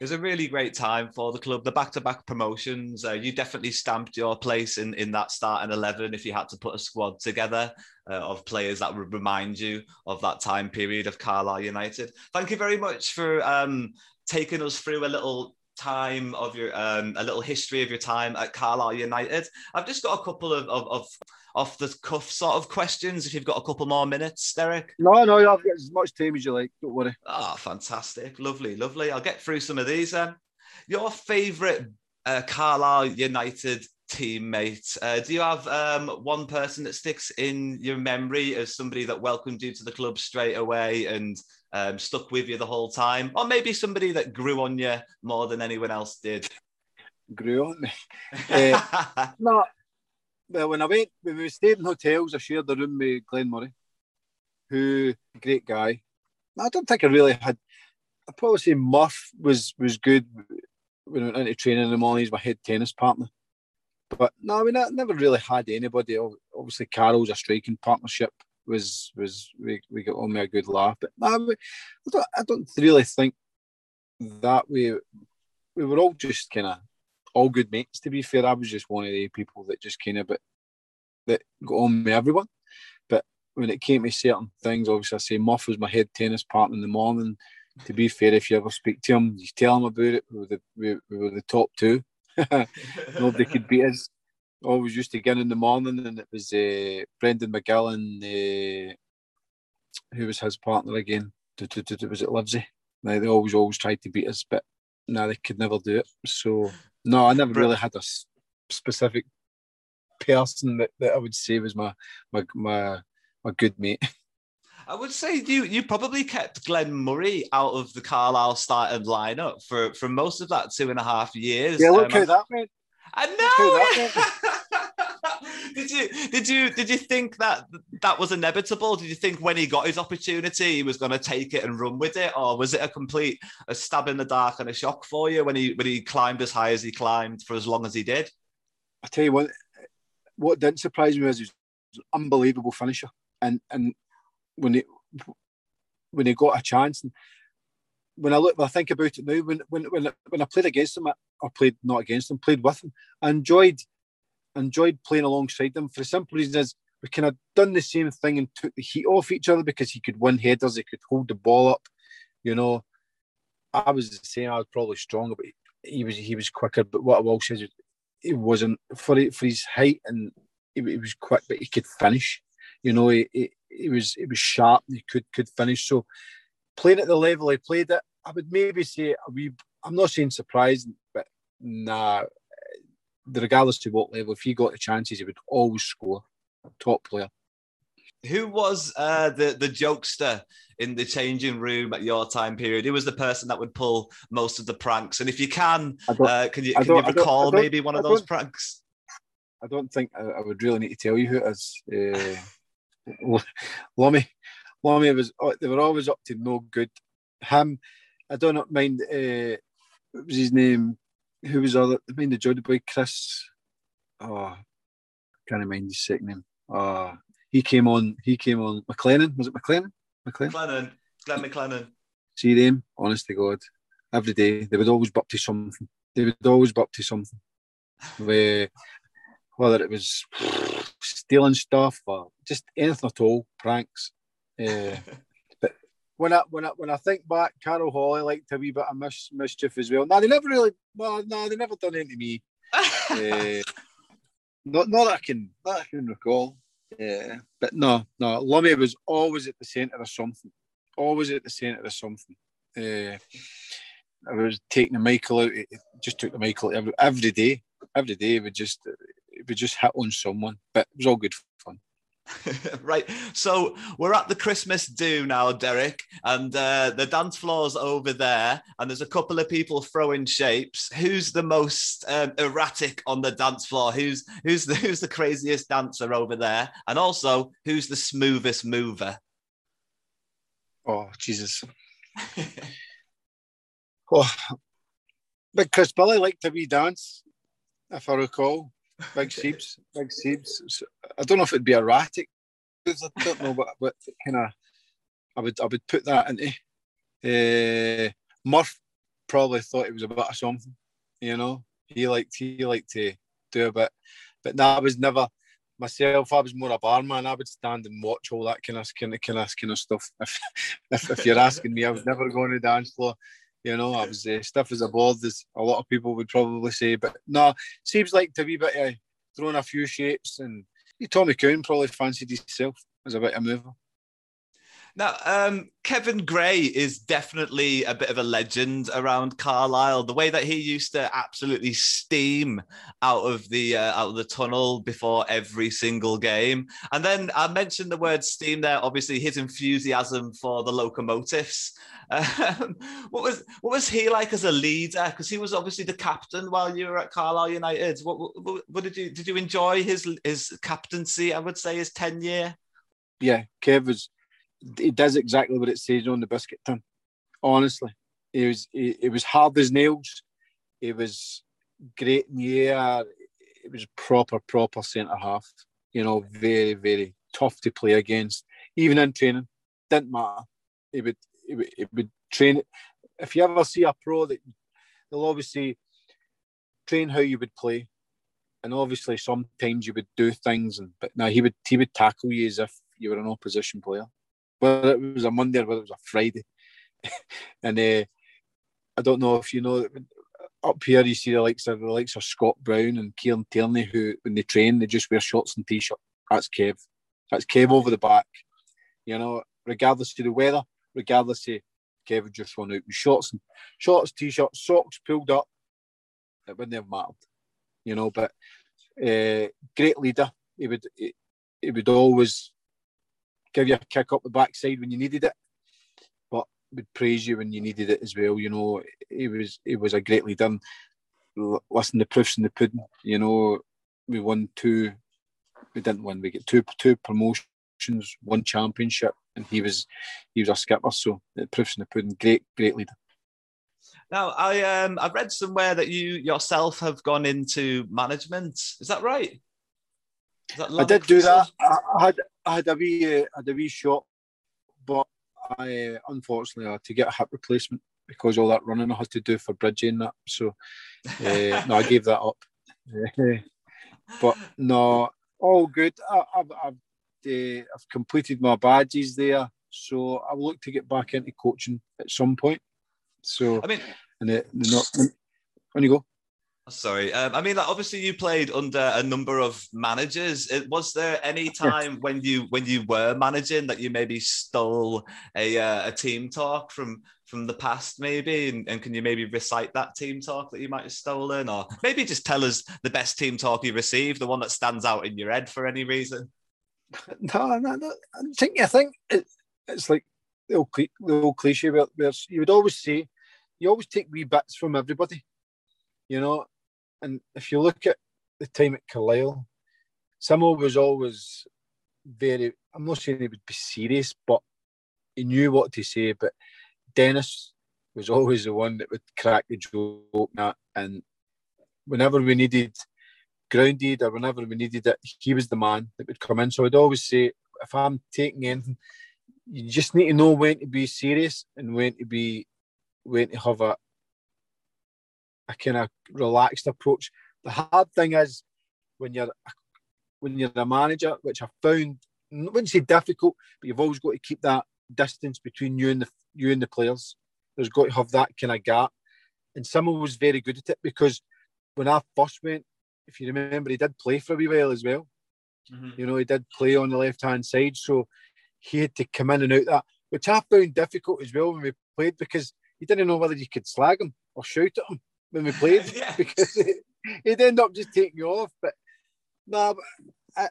it was a really great time for the club. The back-to-back promotions, uh, you definitely stamped your place in in that starting eleven. If you had to put a squad together uh, of players that would remind you of that time period of Carlisle United. Thank you very much for um, taking us through a little time of your um, a little history of your time at Carlisle United. I've just got a couple of, of, of off the cuff sort of questions. If you've got a couple more minutes, Derek. No, no, I've got as much time as you like. Don't worry. Ah, oh, fantastic, lovely, lovely. I'll get through some of these. Then, your favourite uh, Carlisle United teammate. Uh, do you have um, one person that sticks in your memory as somebody that welcomed you to the club straight away and um, stuck with you the whole time, or maybe somebody that grew on you more than anyone else did? Grew on me. uh, no, well, when I went, when we stayed in hotels, I shared the room with Glenn Murray, who great guy. I don't think I really had. I'd probably say Muff was was good when I went into training in the morning. He's my head tennis partner. But no, I mean, I never really had anybody. Obviously, Karl's a striking partnership was was we, we got on a good laugh. But I, don't, I don't really think that we we were all just kind of all good mates. To be fair, I was just one of the people that just kind of but that got on with everyone. But when it came to certain things, obviously I say Muff was my head tennis partner in the morning. To be fair, if you ever speak to him, you tell him about it. We were the, we, we were the top two. Nobody could beat us. Always used to get in the morning, and it was uh, Brendan McGillen, uh, who was his partner again. Was it Livesey? Now They always, always tried to beat us, but no, they could never do it. So no, I never really had a specific person that, that I would say was my my my my good mate. I would say you you probably kept Glenn Murray out of the Carlisle starting lineup for for most of that two and a half years. Yeah, look um, how that went. I know. did you did you did you think that that was inevitable? Did you think when he got his opportunity he was going to take it and run with it, or was it a complete a stab in the dark and a shock for you when he when he climbed as high as he climbed for as long as he did? I tell you what, what didn't surprise me was his unbelievable finisher, and and when he when he got a chance and when I look, when I think about it now, when when when when I played against him, or played not against him, played with him, I enjoyed enjoyed playing alongside them for the simple reason is we kind of done the same thing and took the heat off each other because he could win headers, he could hold the ball up. You know, I was the same. I was probably stronger, but he was he was quicker. But what I will say is, he wasn't for for his height and he, he was quick, but he could finish. You know, he, he, he was he was sharp. He could could finish. So playing at the level he played at, I would maybe say a wee. I'm not saying surprised, but nah. Regardless of what level, if he got the chances, he would always score. Top player. Who was uh, the the jokester in the changing room at your time period? Who was the person that would pull most of the pranks? And if you can, uh, can you can you recall maybe one of those pranks? I don't think I, I, would really need to tell you who it is. Uh, Lummy, Lummy was oh, they were always up to no good. Him, I don't mind. Uh, what was his name? Who was other? I mean the Jody boy, Chris. Oh, can't mind his second name. Oh, he came on. He came on. McLennan was it McLennan? McLennan. McLennan. Glenn McLennan. See them, honest to God, every day they would always up to something. They would always up to something. Where, whether it was stealing stuff or just anything at all, pranks. Uh, when I when I when I think back, Karl Hawley liked a wee bit of mis- mischief as well. No, they never really. Well, no, they never done anything to me. uh, not not that I can not I can recall. Yeah, but no, no. Lummy was always at the centre of something. Always at the centre of something. Uh, I was taking the Michael out. Just took the Michael every, every day. Every day we just we just hit on someone, but it was all good fun. right. So we're at the Christmas do now, Derek, and uh, the dance floor's over there, and there's a couple of people throwing shapes. Who's the most um, erratic on the dance floor? Who's who's the who's the craziest dancer over there? And also, who's the smoothest mover? Oh Jesus! oh, but Billy liked to be dance, if I recall. Big Seeps, Big Seeps. I don't know if it'd be erratic. I don't know what, what kind of I would I would put that into. Uh, Murph probably thought it was a bit of something, you know. He liked he liked to do a bit, but that I was never myself. I was more a barman. I would stand and watch all that kind of kind of kind of, kind of stuff. If, if, if you're asking me, I was never going to dance floor. You know, I was uh, stiff as a board, as a lot of people would probably say. But no, seems like to be a bit of throwing a few shapes. And Tommy Coon probably fancied himself as a bit of mover. Now, um, Kevin Gray is definitely a bit of a legend around Carlisle. The way that he used to absolutely steam out of the uh, out of the tunnel before every single game, and then I mentioned the word steam there. Obviously, his enthusiasm for the locomotives. Um, what was what was he like as a leader? Because he was obviously the captain while you were at Carlisle United. What, what, what did you did you enjoy his his captaincy? I would say his tenure. Yeah, Kev was he does exactly what it says on the biscuit tin. Honestly, it was it, was hard as nails. It was great in the air. It was proper proper centre half. You know, very very tough to play against. Even in training, didn't matter. It would it would, it would train. If you ever see a pro, that they'll obviously train how you would play, and obviously sometimes you would do things, and but now he would he would tackle you as if you were an opposition player whether it was a Monday or whether it was a Friday. and uh, I don't know if you know up here you see the likes of the likes of Scott Brown and Kieran Tierney who when they train they just wear shorts and t-shirt. That's Kev. That's Kev over the back. You know, regardless of the weather, regardless of Kev would just run out with shorts and shorts, t-shirts, socks pulled up. It wouldn't have mattered. You know, but uh, great leader. He would he, he would always give you a kick up the backside when you needed it, but would praise you when you needed it as well. You know, he was he was a greatly done. Listen, the proofs in the pudding. You know, we won two. We didn't win. We get two two promotions, one championship, and he was he was a skipper. So the proofs in the pudding. Great, great leader. Now, I um I've read somewhere that you yourself have gone into management. Is that right? I did do that. I, I, had I had a wee uh, had a wee shot, but I uh, unfortunately had to get a hip replacement because all that running I had to do for bridging that. So uh, no, I gave that up. but no, all good. I, have I've, uh, I've completed my badges there, so I will look to get back into coaching at some point. So I mean, and the, the, On you go. Sorry, um, I mean, like, obviously you played under a number of managers. It, was there any time when you when you were managing that you maybe stole a uh, a team talk from from the past, maybe? And, and, can you maybe recite that team talk that you might have stolen, or maybe just tell us the best team talk you received, the one that stands out in your head for any reason? No, no, no. I think I think it, it's like the old, the old cliche where, where you would always say you always take wee bits from everybody, you know. And if you look at the time at Carlisle, Simo was always very. I'm not saying he would be serious, but he knew what to say. But Dennis was always the one that would crack the joke and whenever we needed grounded or whenever we needed it, he was the man that would come in. So I'd always say, if I'm taking anything, you just need to know when to be serious and when to be when to have a a kind of relaxed approach. The hard thing is when you're when you're a manager, which I found I wouldn't say difficult, but you've always got to keep that distance between you and the you and the players. There's got to have that kind of gap. And Simo was very good at it because when I first went, if you remember, he did play for a wee while as well. Mm-hmm. You know, he did play on the left hand side, so he had to come in and out that, which I found difficult as well when we played because you didn't know whether you could slag him or shout at him when we played because he'd end up just taking you off. But no, I,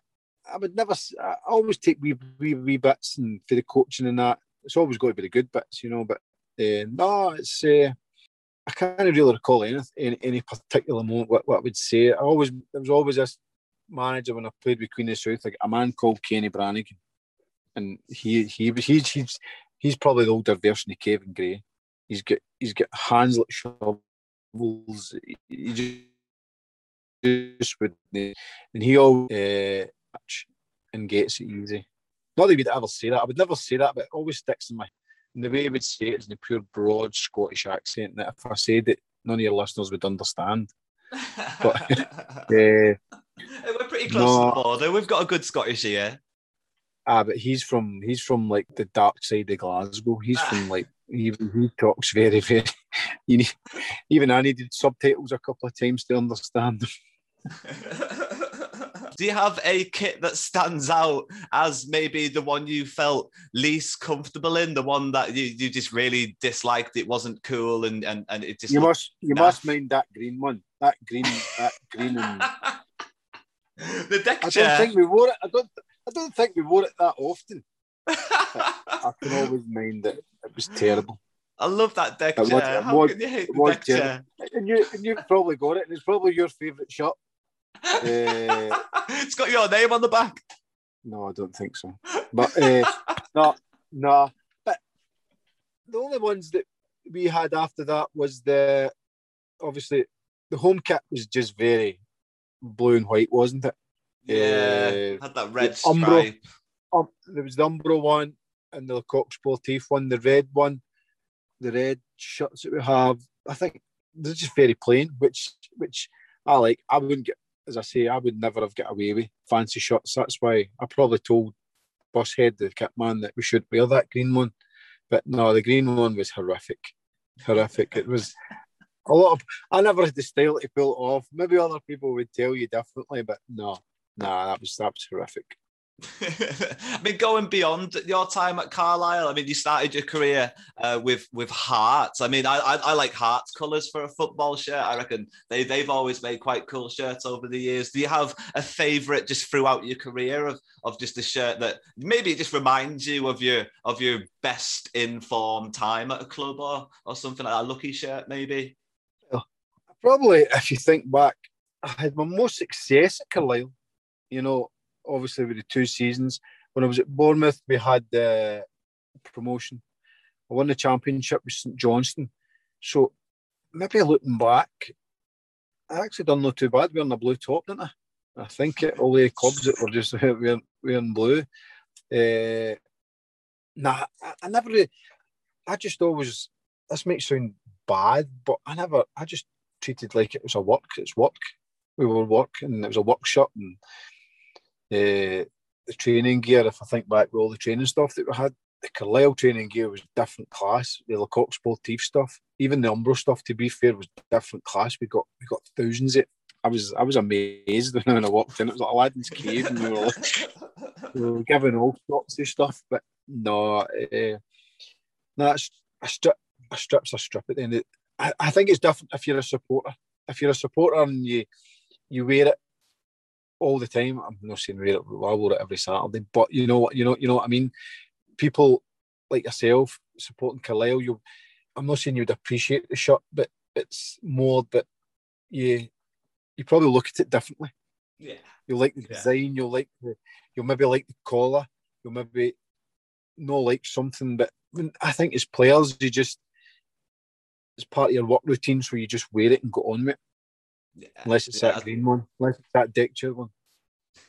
I would never. I always take wee, wee, wee bits and for the coaching and that. It's always got to be the good bits, you know. But uh, no, it's. Uh, I can't really recall any, any, any particular moment what, what I would say. I always there was always this manager when I played with Queen of South, like a man called Kenny Brannigan, and he he was he's he's he's probably the older version of Kevin Gray. He's got he's got hands like he just, just would, and he always uh, and gets it easy. Not that he would ever say that. I would never say that, but it always sticks in my. And the way he would say it is in a pure broad Scottish accent. That if I said it, none of your listeners would understand. But uh, we're pretty close no, to the border. We've got a good Scottish here. Ah, but he's from he's from like the dark side of Glasgow. He's from like he, he talks very very. You need, even I needed subtitles a couple of times to understand Do you have a kit that stands out as maybe the one you felt least comfortable in, the one that you, you just really disliked? It wasn't cool, and and, and it just you must you naff. must mind that green one, that green that green and the deck I chair. don't think we wore it. I don't. I don't think we wore it that often. I can always mind that it was terrible. I love that deck chair. Was, How was, can you hate the deck chair? And you, and you probably got it, and it's probably your favourite shot. uh, it's got your name on the back. No, I don't think so. But uh, no, no. But the only ones that we had after that was the obviously the home kit was just very blue and white, wasn't it? Yeah, uh, had that red stripe. um, there was the Umbro one and the Coq Sportif one, the red one, the red shirts that we have. I think they're just very plain, which which I like. I wouldn't get, as I say, I would never have got away with fancy shots. That's why I probably told Bosshead, the kit man, that we should wear that green one. But no, the green one was horrific, horrific. It was a lot of. I never had the style to pull it off. Maybe other people would tell you differently, but no, nah, that was that was horrific. I mean, going beyond your time at Carlisle, I mean, you started your career uh, with with Hearts. I mean, I, I, I like Hearts colours for a football shirt. I reckon they they've always made quite cool shirts over the years. Do you have a favourite just throughout your career of of just a shirt that maybe just reminds you of your of your best informed time at a club or or something like that? a lucky shirt, maybe? Probably, if you think back, I had my most success at Carlisle you know, obviously with the two seasons. When I was at Bournemouth, we had the promotion. I won the championship with St Johnstone. So maybe looking back, I actually done not too bad wearing the blue top, didn't I? I think it, all the clubs that were just wearing, wearing blue. Uh, nah, I, I never really, I just always, this might sound bad, but I never, I just treated like it was a work, it's work. We were working, it was a workshop and uh, the training gear, if I think back with all the training stuff that we had, the Carlisle training gear was different class. The Le Coq Sportif stuff, even the Umbro stuff, to be fair, was different class. We got we got thousands of it. I was I was amazed when I walked in. It was like Aladdin's cave, and we were, we were giving all sorts of stuff. But no, uh, no, it's a strip. A strip's a strip at the end. Of, I, I think it's different if you're a supporter. If you're a supporter and you you wear it all the time. I'm not saying wear it. I wore it every Saturday, but you know what you know you know what I mean. People like yourself supporting Carlisle, you. I'm not saying you'd appreciate the shot, but it's more that you you probably look at it differently. Yeah. You'll like the design, you'll like the, you'll maybe like the collar, you'll maybe not like something, but I think as players, you just, it's part of your work routines where you just wear it and go on with it. Unless it's Yeah. that green one, unless it's that deck chair one.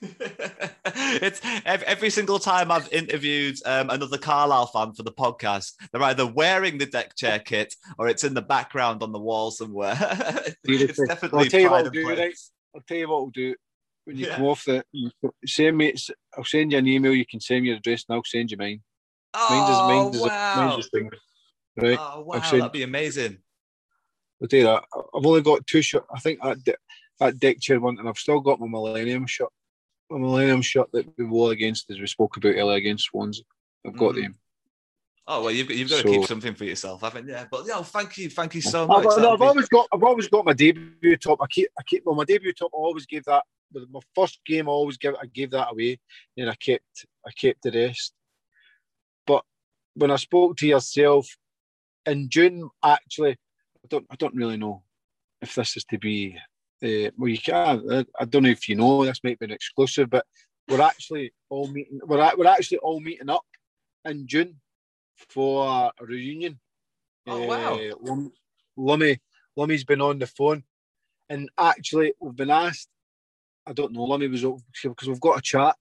it's every, every single time I've interviewed um, another Carlisle fan for the podcast, they're either wearing the deck chair kit or it's in the background on the wall somewhere. it's definitely I'll tell you what I'll do, right? I'll tell you what I'll do. When you Yeah. come off the, send me. I'll send you an email. You can send me your address, and I'll send you mine. Mine's is, Oh, mine's is, wow. mine's is thing. Right. Oh, wow. I've That'd be amazing. I'll tell you that. I've only got two shirts. I think that de- that deck chair one, and I've still got my Millennium shirt. My Millennium shirt that we wore against, as we spoke about earlier, against Swansea. I've got Mhm. them. Oh, well, you've, got- you've got to keep something for yourself, haven't you? But, yeah, thank you. Thank you so I've, much. no, I've be- always got. I've always got my debut top. I keep. I keep. Well, my debut top. I always gave that. With my first game, I always give. I gave that away, and I kept. I kept the rest. But when I spoke to yourself in June, actually, I don't. I don't really know if this is to be. Uh, well, you can. I, I don't know if you know. This might be an exclusive, but we're actually all meeting. We're we're actually all meeting up in June for a reunion. Oh, wow. Uh, Lum- Lummy, Lummy's been on the phone, and actually we've been asked. I don't know. Lummy was because we've got a chat.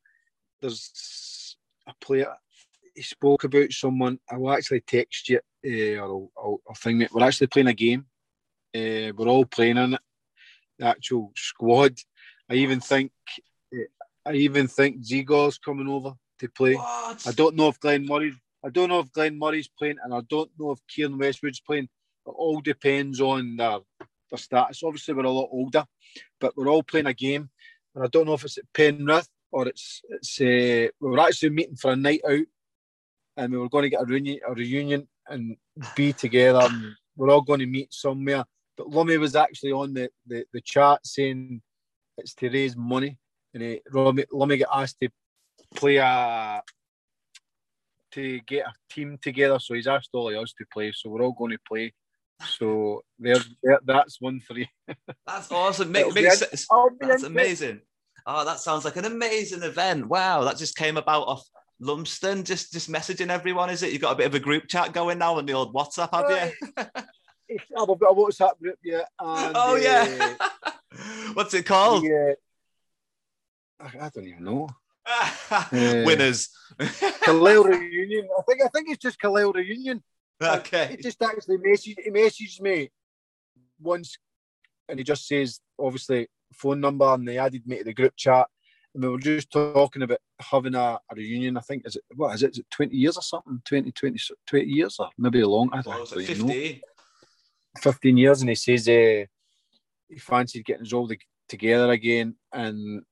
There's a player. He spoke about someone. I will actually text you, uh, or I'll, I'll thing it. We're actually playing a game. Uh, we're all playing in it. The actual squad. I even think. eh, I even think Zigor's coming over to play. What? I don't know if Glenn Murray. I don't know if Glenn Murray's playing, and I don't know if Keiren Westwood's playing. It all depends on their, their status. Obviously, we're a lot older, but we're all playing a game, and I don't know if it's at Penrith or it's it's. Uh, we were actually meeting for a night out, and we were going to get a reunion, a reunion, and be together. And we're all going to meet somewhere. But Lummy was actually on the, the, the chat saying it's to raise money, and eh, he, Lummy, Lummy got asked to play a to get a team together. So he's asked all of us to play. So we're all going to play. So there, there that's one for you. That's awesome. Make, makes in- sense. I'll be That's amazing. Oh, that sounds like an amazing event. Wow, that just came about off Lumsden. Just just messaging everyone, is it? You've got a bit of a group chat going now on the old WhatsApp, have you? I've got a WhatsApp group, yeah. And, oh yeah. What's it uh, called? yeah. I I don't even know. Yeah. Winners. Carlisle reunion. I think I think it's just Carlisle reunion. okay. He just actually messaged he messaged me once and he just says obviously phone number and they added me to the group chat we were just talking about having a, a reunion. I think is it what is it? Is it 20 years or something? 20, 20, 20 years or maybe a long. I don't, What was I it, don't even know. 50? 15 years and he says uh, he fancied getting us all the, together again and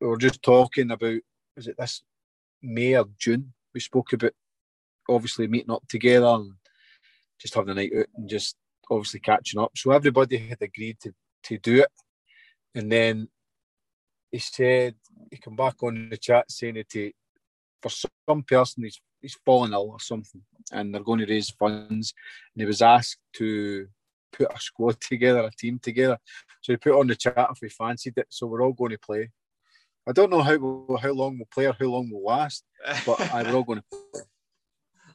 we were just talking about was it this May or June we spoke about obviously meeting up together and just having a night out and just obviously catching up so everybody had agreed to, to do it and then he said he come back on the chat saying that he, for some person he's he's fallen ill or something and they're going to raise funds and he was asked to put a squad together, a team together. So he put on the chat if we fancied it. So we're all going to play. I don't know how how long we'll play or how long we'll last, but I we're all going to play.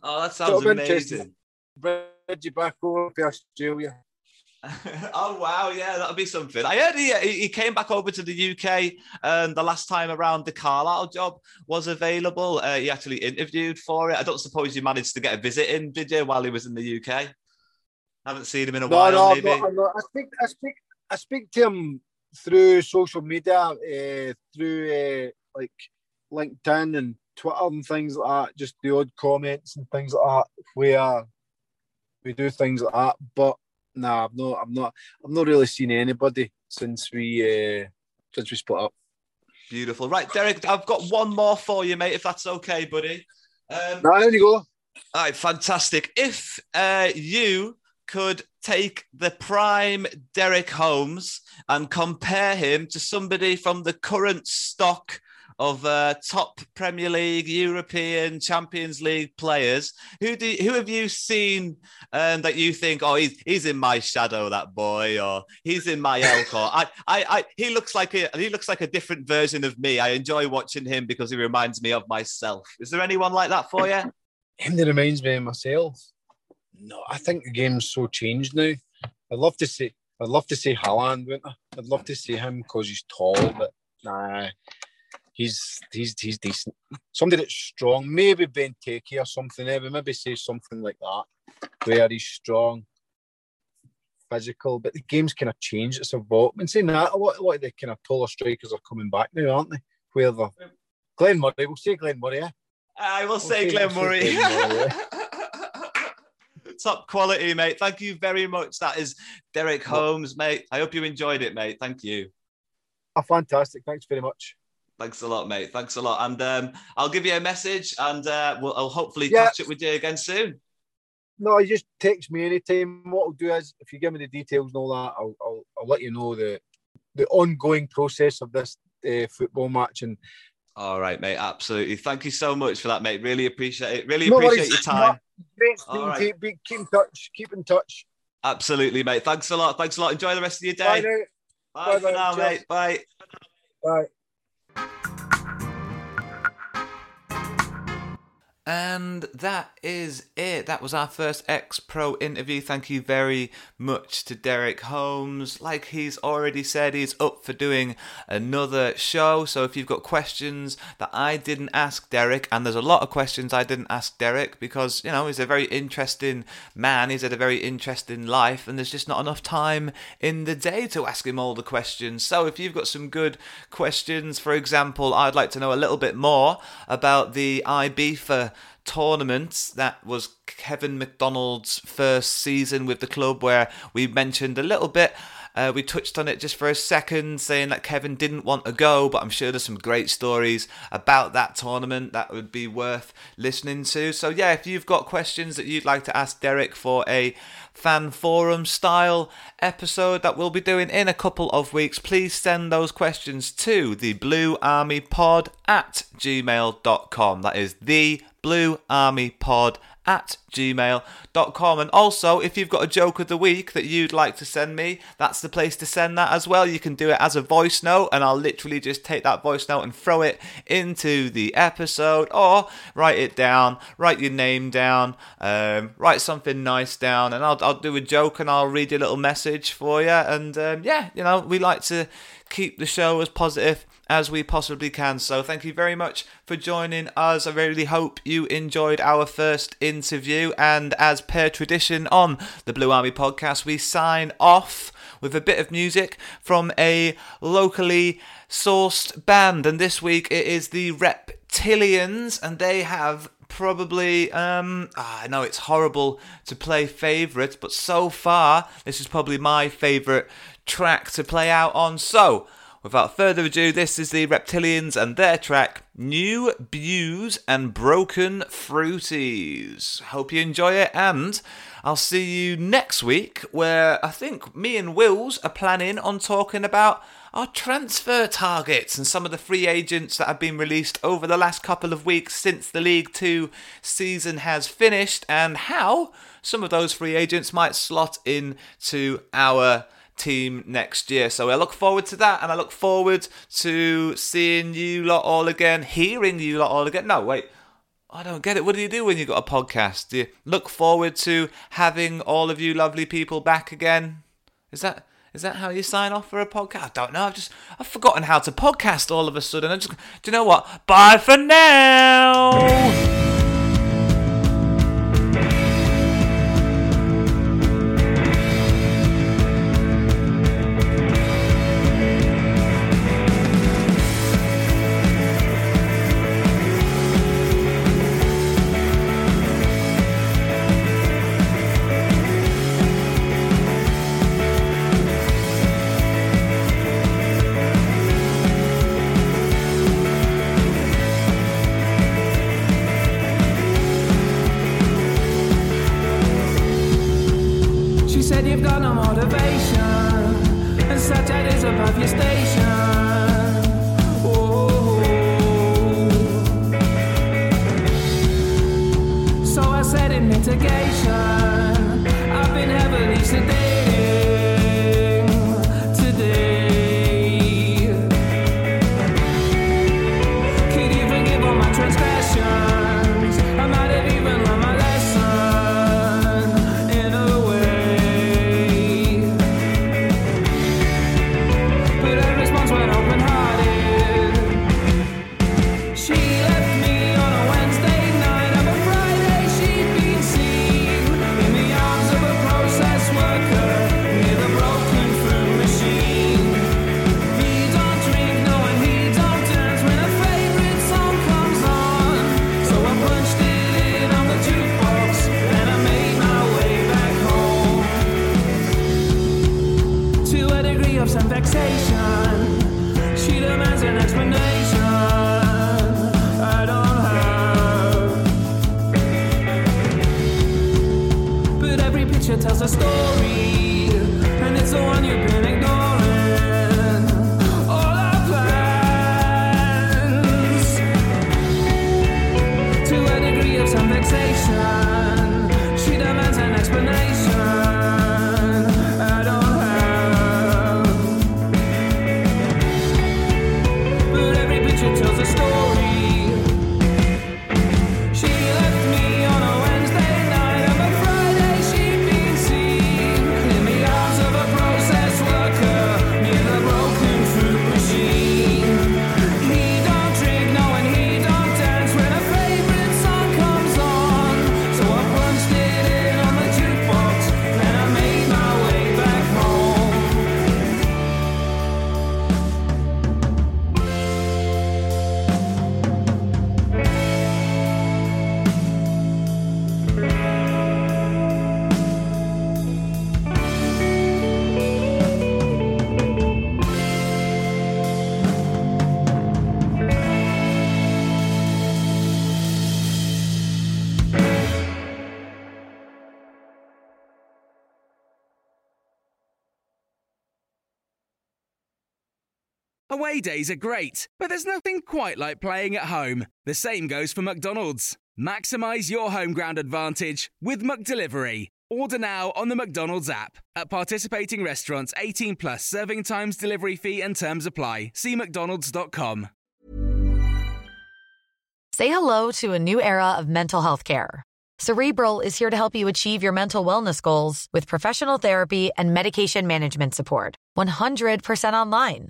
oh, that So sounds interesting. amazing. Reggie back over to Australia. oh wow, yeah, that'll be something. I heard he, he he came back over to the UK um, the last time around. The Carlisle job was available. Uh, he actually interviewed for it. I don't suppose you managed to get a visit in, did you, while he was in the UK? Haven't seen him in a No, while, no, maybe. not, I'm. I speak, I speak, I speak to him through social media, uh, through uh, like LinkedIn and Twitter and things like that, just the odd comments and things like that, where we do things like that. But nah, I've not, I'm not, I've not really seen anybody since we uh, since we split up. Beautiful. Right, Derek, I've got one more for you, mate, if that's okay, buddy. Um, Now there you go. All right, fantastic. If uh, you could take the prime Derek Holmes and compare him to somebody from the current stock of uh, top Premier League, European, Champions League players, who do who have you seen um, that you think, oh, he's he's in my shadow, that boy, or he's in my elk, or I, I, I, he looks like a he looks like a different version of me. I enjoy watching him because he reminds me of myself. Is there anyone like that for you? Him that reminds me of myself. No, I think the game's so changed now. I'd love to see, I'd love to see Haaland, wouldn't I? I'd love to see him because he's tall, but nah, he's he's he's decent. Somebody that's strong, maybe Benteke or something. Eh, maybe maybe say something like that, where he's strong, physical. But the game's kind of changed. It's a evolved. And saying that, a lot, a lot of the kind of taller strikers are coming back now, aren't they? Where the Glenn Murray, we'll say Glenn Murray. Yeah? I will say Okay, we'll Murray. say Glenn Murray, eh? Top quality, mate. Thank you very much. That is Derek Holmes, mate. I hope you enjoyed it, mate. Thank you. Oh, fantastic! Thanks very much. Thanks a lot, mate. Thanks a lot. And um, I'll give you a message and uh, we'll, I'll hopefully Yeah. catch up with you again soon. No, you just text me anytime. What I'll do is, if you give me the details and all that, I'll I'll, I'll let you know the the ongoing process of this uh, football match. And All right, mate. Absolutely. Thank you so much for that, mate. Really appreciate it. Really No appreciate worries. your time. great speaking right. to. Be- Keep in touch. Keep in touch. Absolutely, mate. Thanks a lot. Thanks a lot. Enjoy the rest of your day. now. Bye, for Bye-bye. now, Cheers. mate. Bye. Bye. And that is it. That was our first X pro interview. Thank you very much to Derek Holmes. Like he's already said, he's up for doing another show. So if you've got questions that I didn't ask Derek, and there's a lot of questions I didn't ask Derek because, you know, he's a very interesting man, he's had a very interesting life, and there's just not enough time in the day to ask him all the questions. So if you've got some good questions, for example, I'd like to know a little bit more about the IBFA tournament that was Kevin McDonald's first season with the club, where we mentioned a little bit. Uh, we touched on it just for a second, saying that Kevin didn't want to go, but I'm sure there's some great stories about that tournament that would be worth listening to. So, yeah, if you've got questions that you'd like to ask Derek for a fan forum style episode that we'll be doing in a couple of weeks, please send those questions to the Blue Army Pod at gmail.com. That is the Blue Army Pod at gmail.com. And also, if you've got a joke of the week that you'd like to send me, that's the place to send that as well. You can do it as a voice note, and I'll literally just take that voice note and throw it into the episode, or write it down, write your name down, um, write something nice down, and I'll, I'll do a joke and I'll read your little message for you. And um, yeah, you know, we like to keep the show as positive as we possibly can. So thank you very much for joining us. I really hope you enjoyed our first interview. And as per tradition on the Blue Army podcast, we sign off with a bit of music from a locally sourced band. And this week it is the Reptilians, and they have probably um ah, I know it's horrible to play favorites but so far this is probably my favorite track to play out on so without further ado this is the reptilians and their track new Bews and broken fruities. Hope you enjoy it and I'll see you next week where I think me and Wills are planning on talking about our transfer targets and some of the free agents that have been released over the last couple of weeks since the League Two season has finished and how some of those free agents might slot in to our team next year. So I look forward to that and I look forward to seeing you lot all again, hearing you lot all again. No, wait. I don't get it. What do you do when you've got a podcast? Do you look forward to having all of you lovely people back again? Is that is that how you sign off for a podcast? I don't know. I've just I've forgotten how to podcast all of a sudden. I just do you know what? Bye for now. Got no motivation, and Snapchat is above your station. So I said in mitigation, I've been heavily sedating Away days are great, but there's nothing quite like playing at home. The same goes for McDonald's. Maximize your home ground advantage with McDelivery. Order now on the McDonald's app. At participating restaurants, 18 plus serving times, delivery fee, and terms apply. See McDonald's.com. Say hello to a new era of mental health care. Cerebral is here to help you achieve your mental wellness goals with professional therapy and medication management support. 100% online.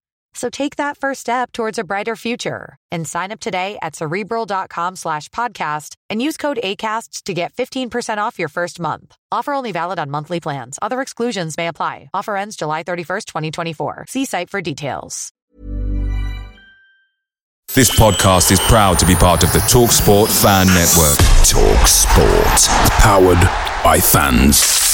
So take that first step towards a brighter future and sign up today at cerebral.com slash podcast and use code ACAST to get 15% off your first month. Offer only valid on monthly plans. Other exclusions may apply. Offer ends July 31st, 2024. See site for details. This podcast is proud to be part of the TalkSport Fan Network. Talk Sport. Powered by fans.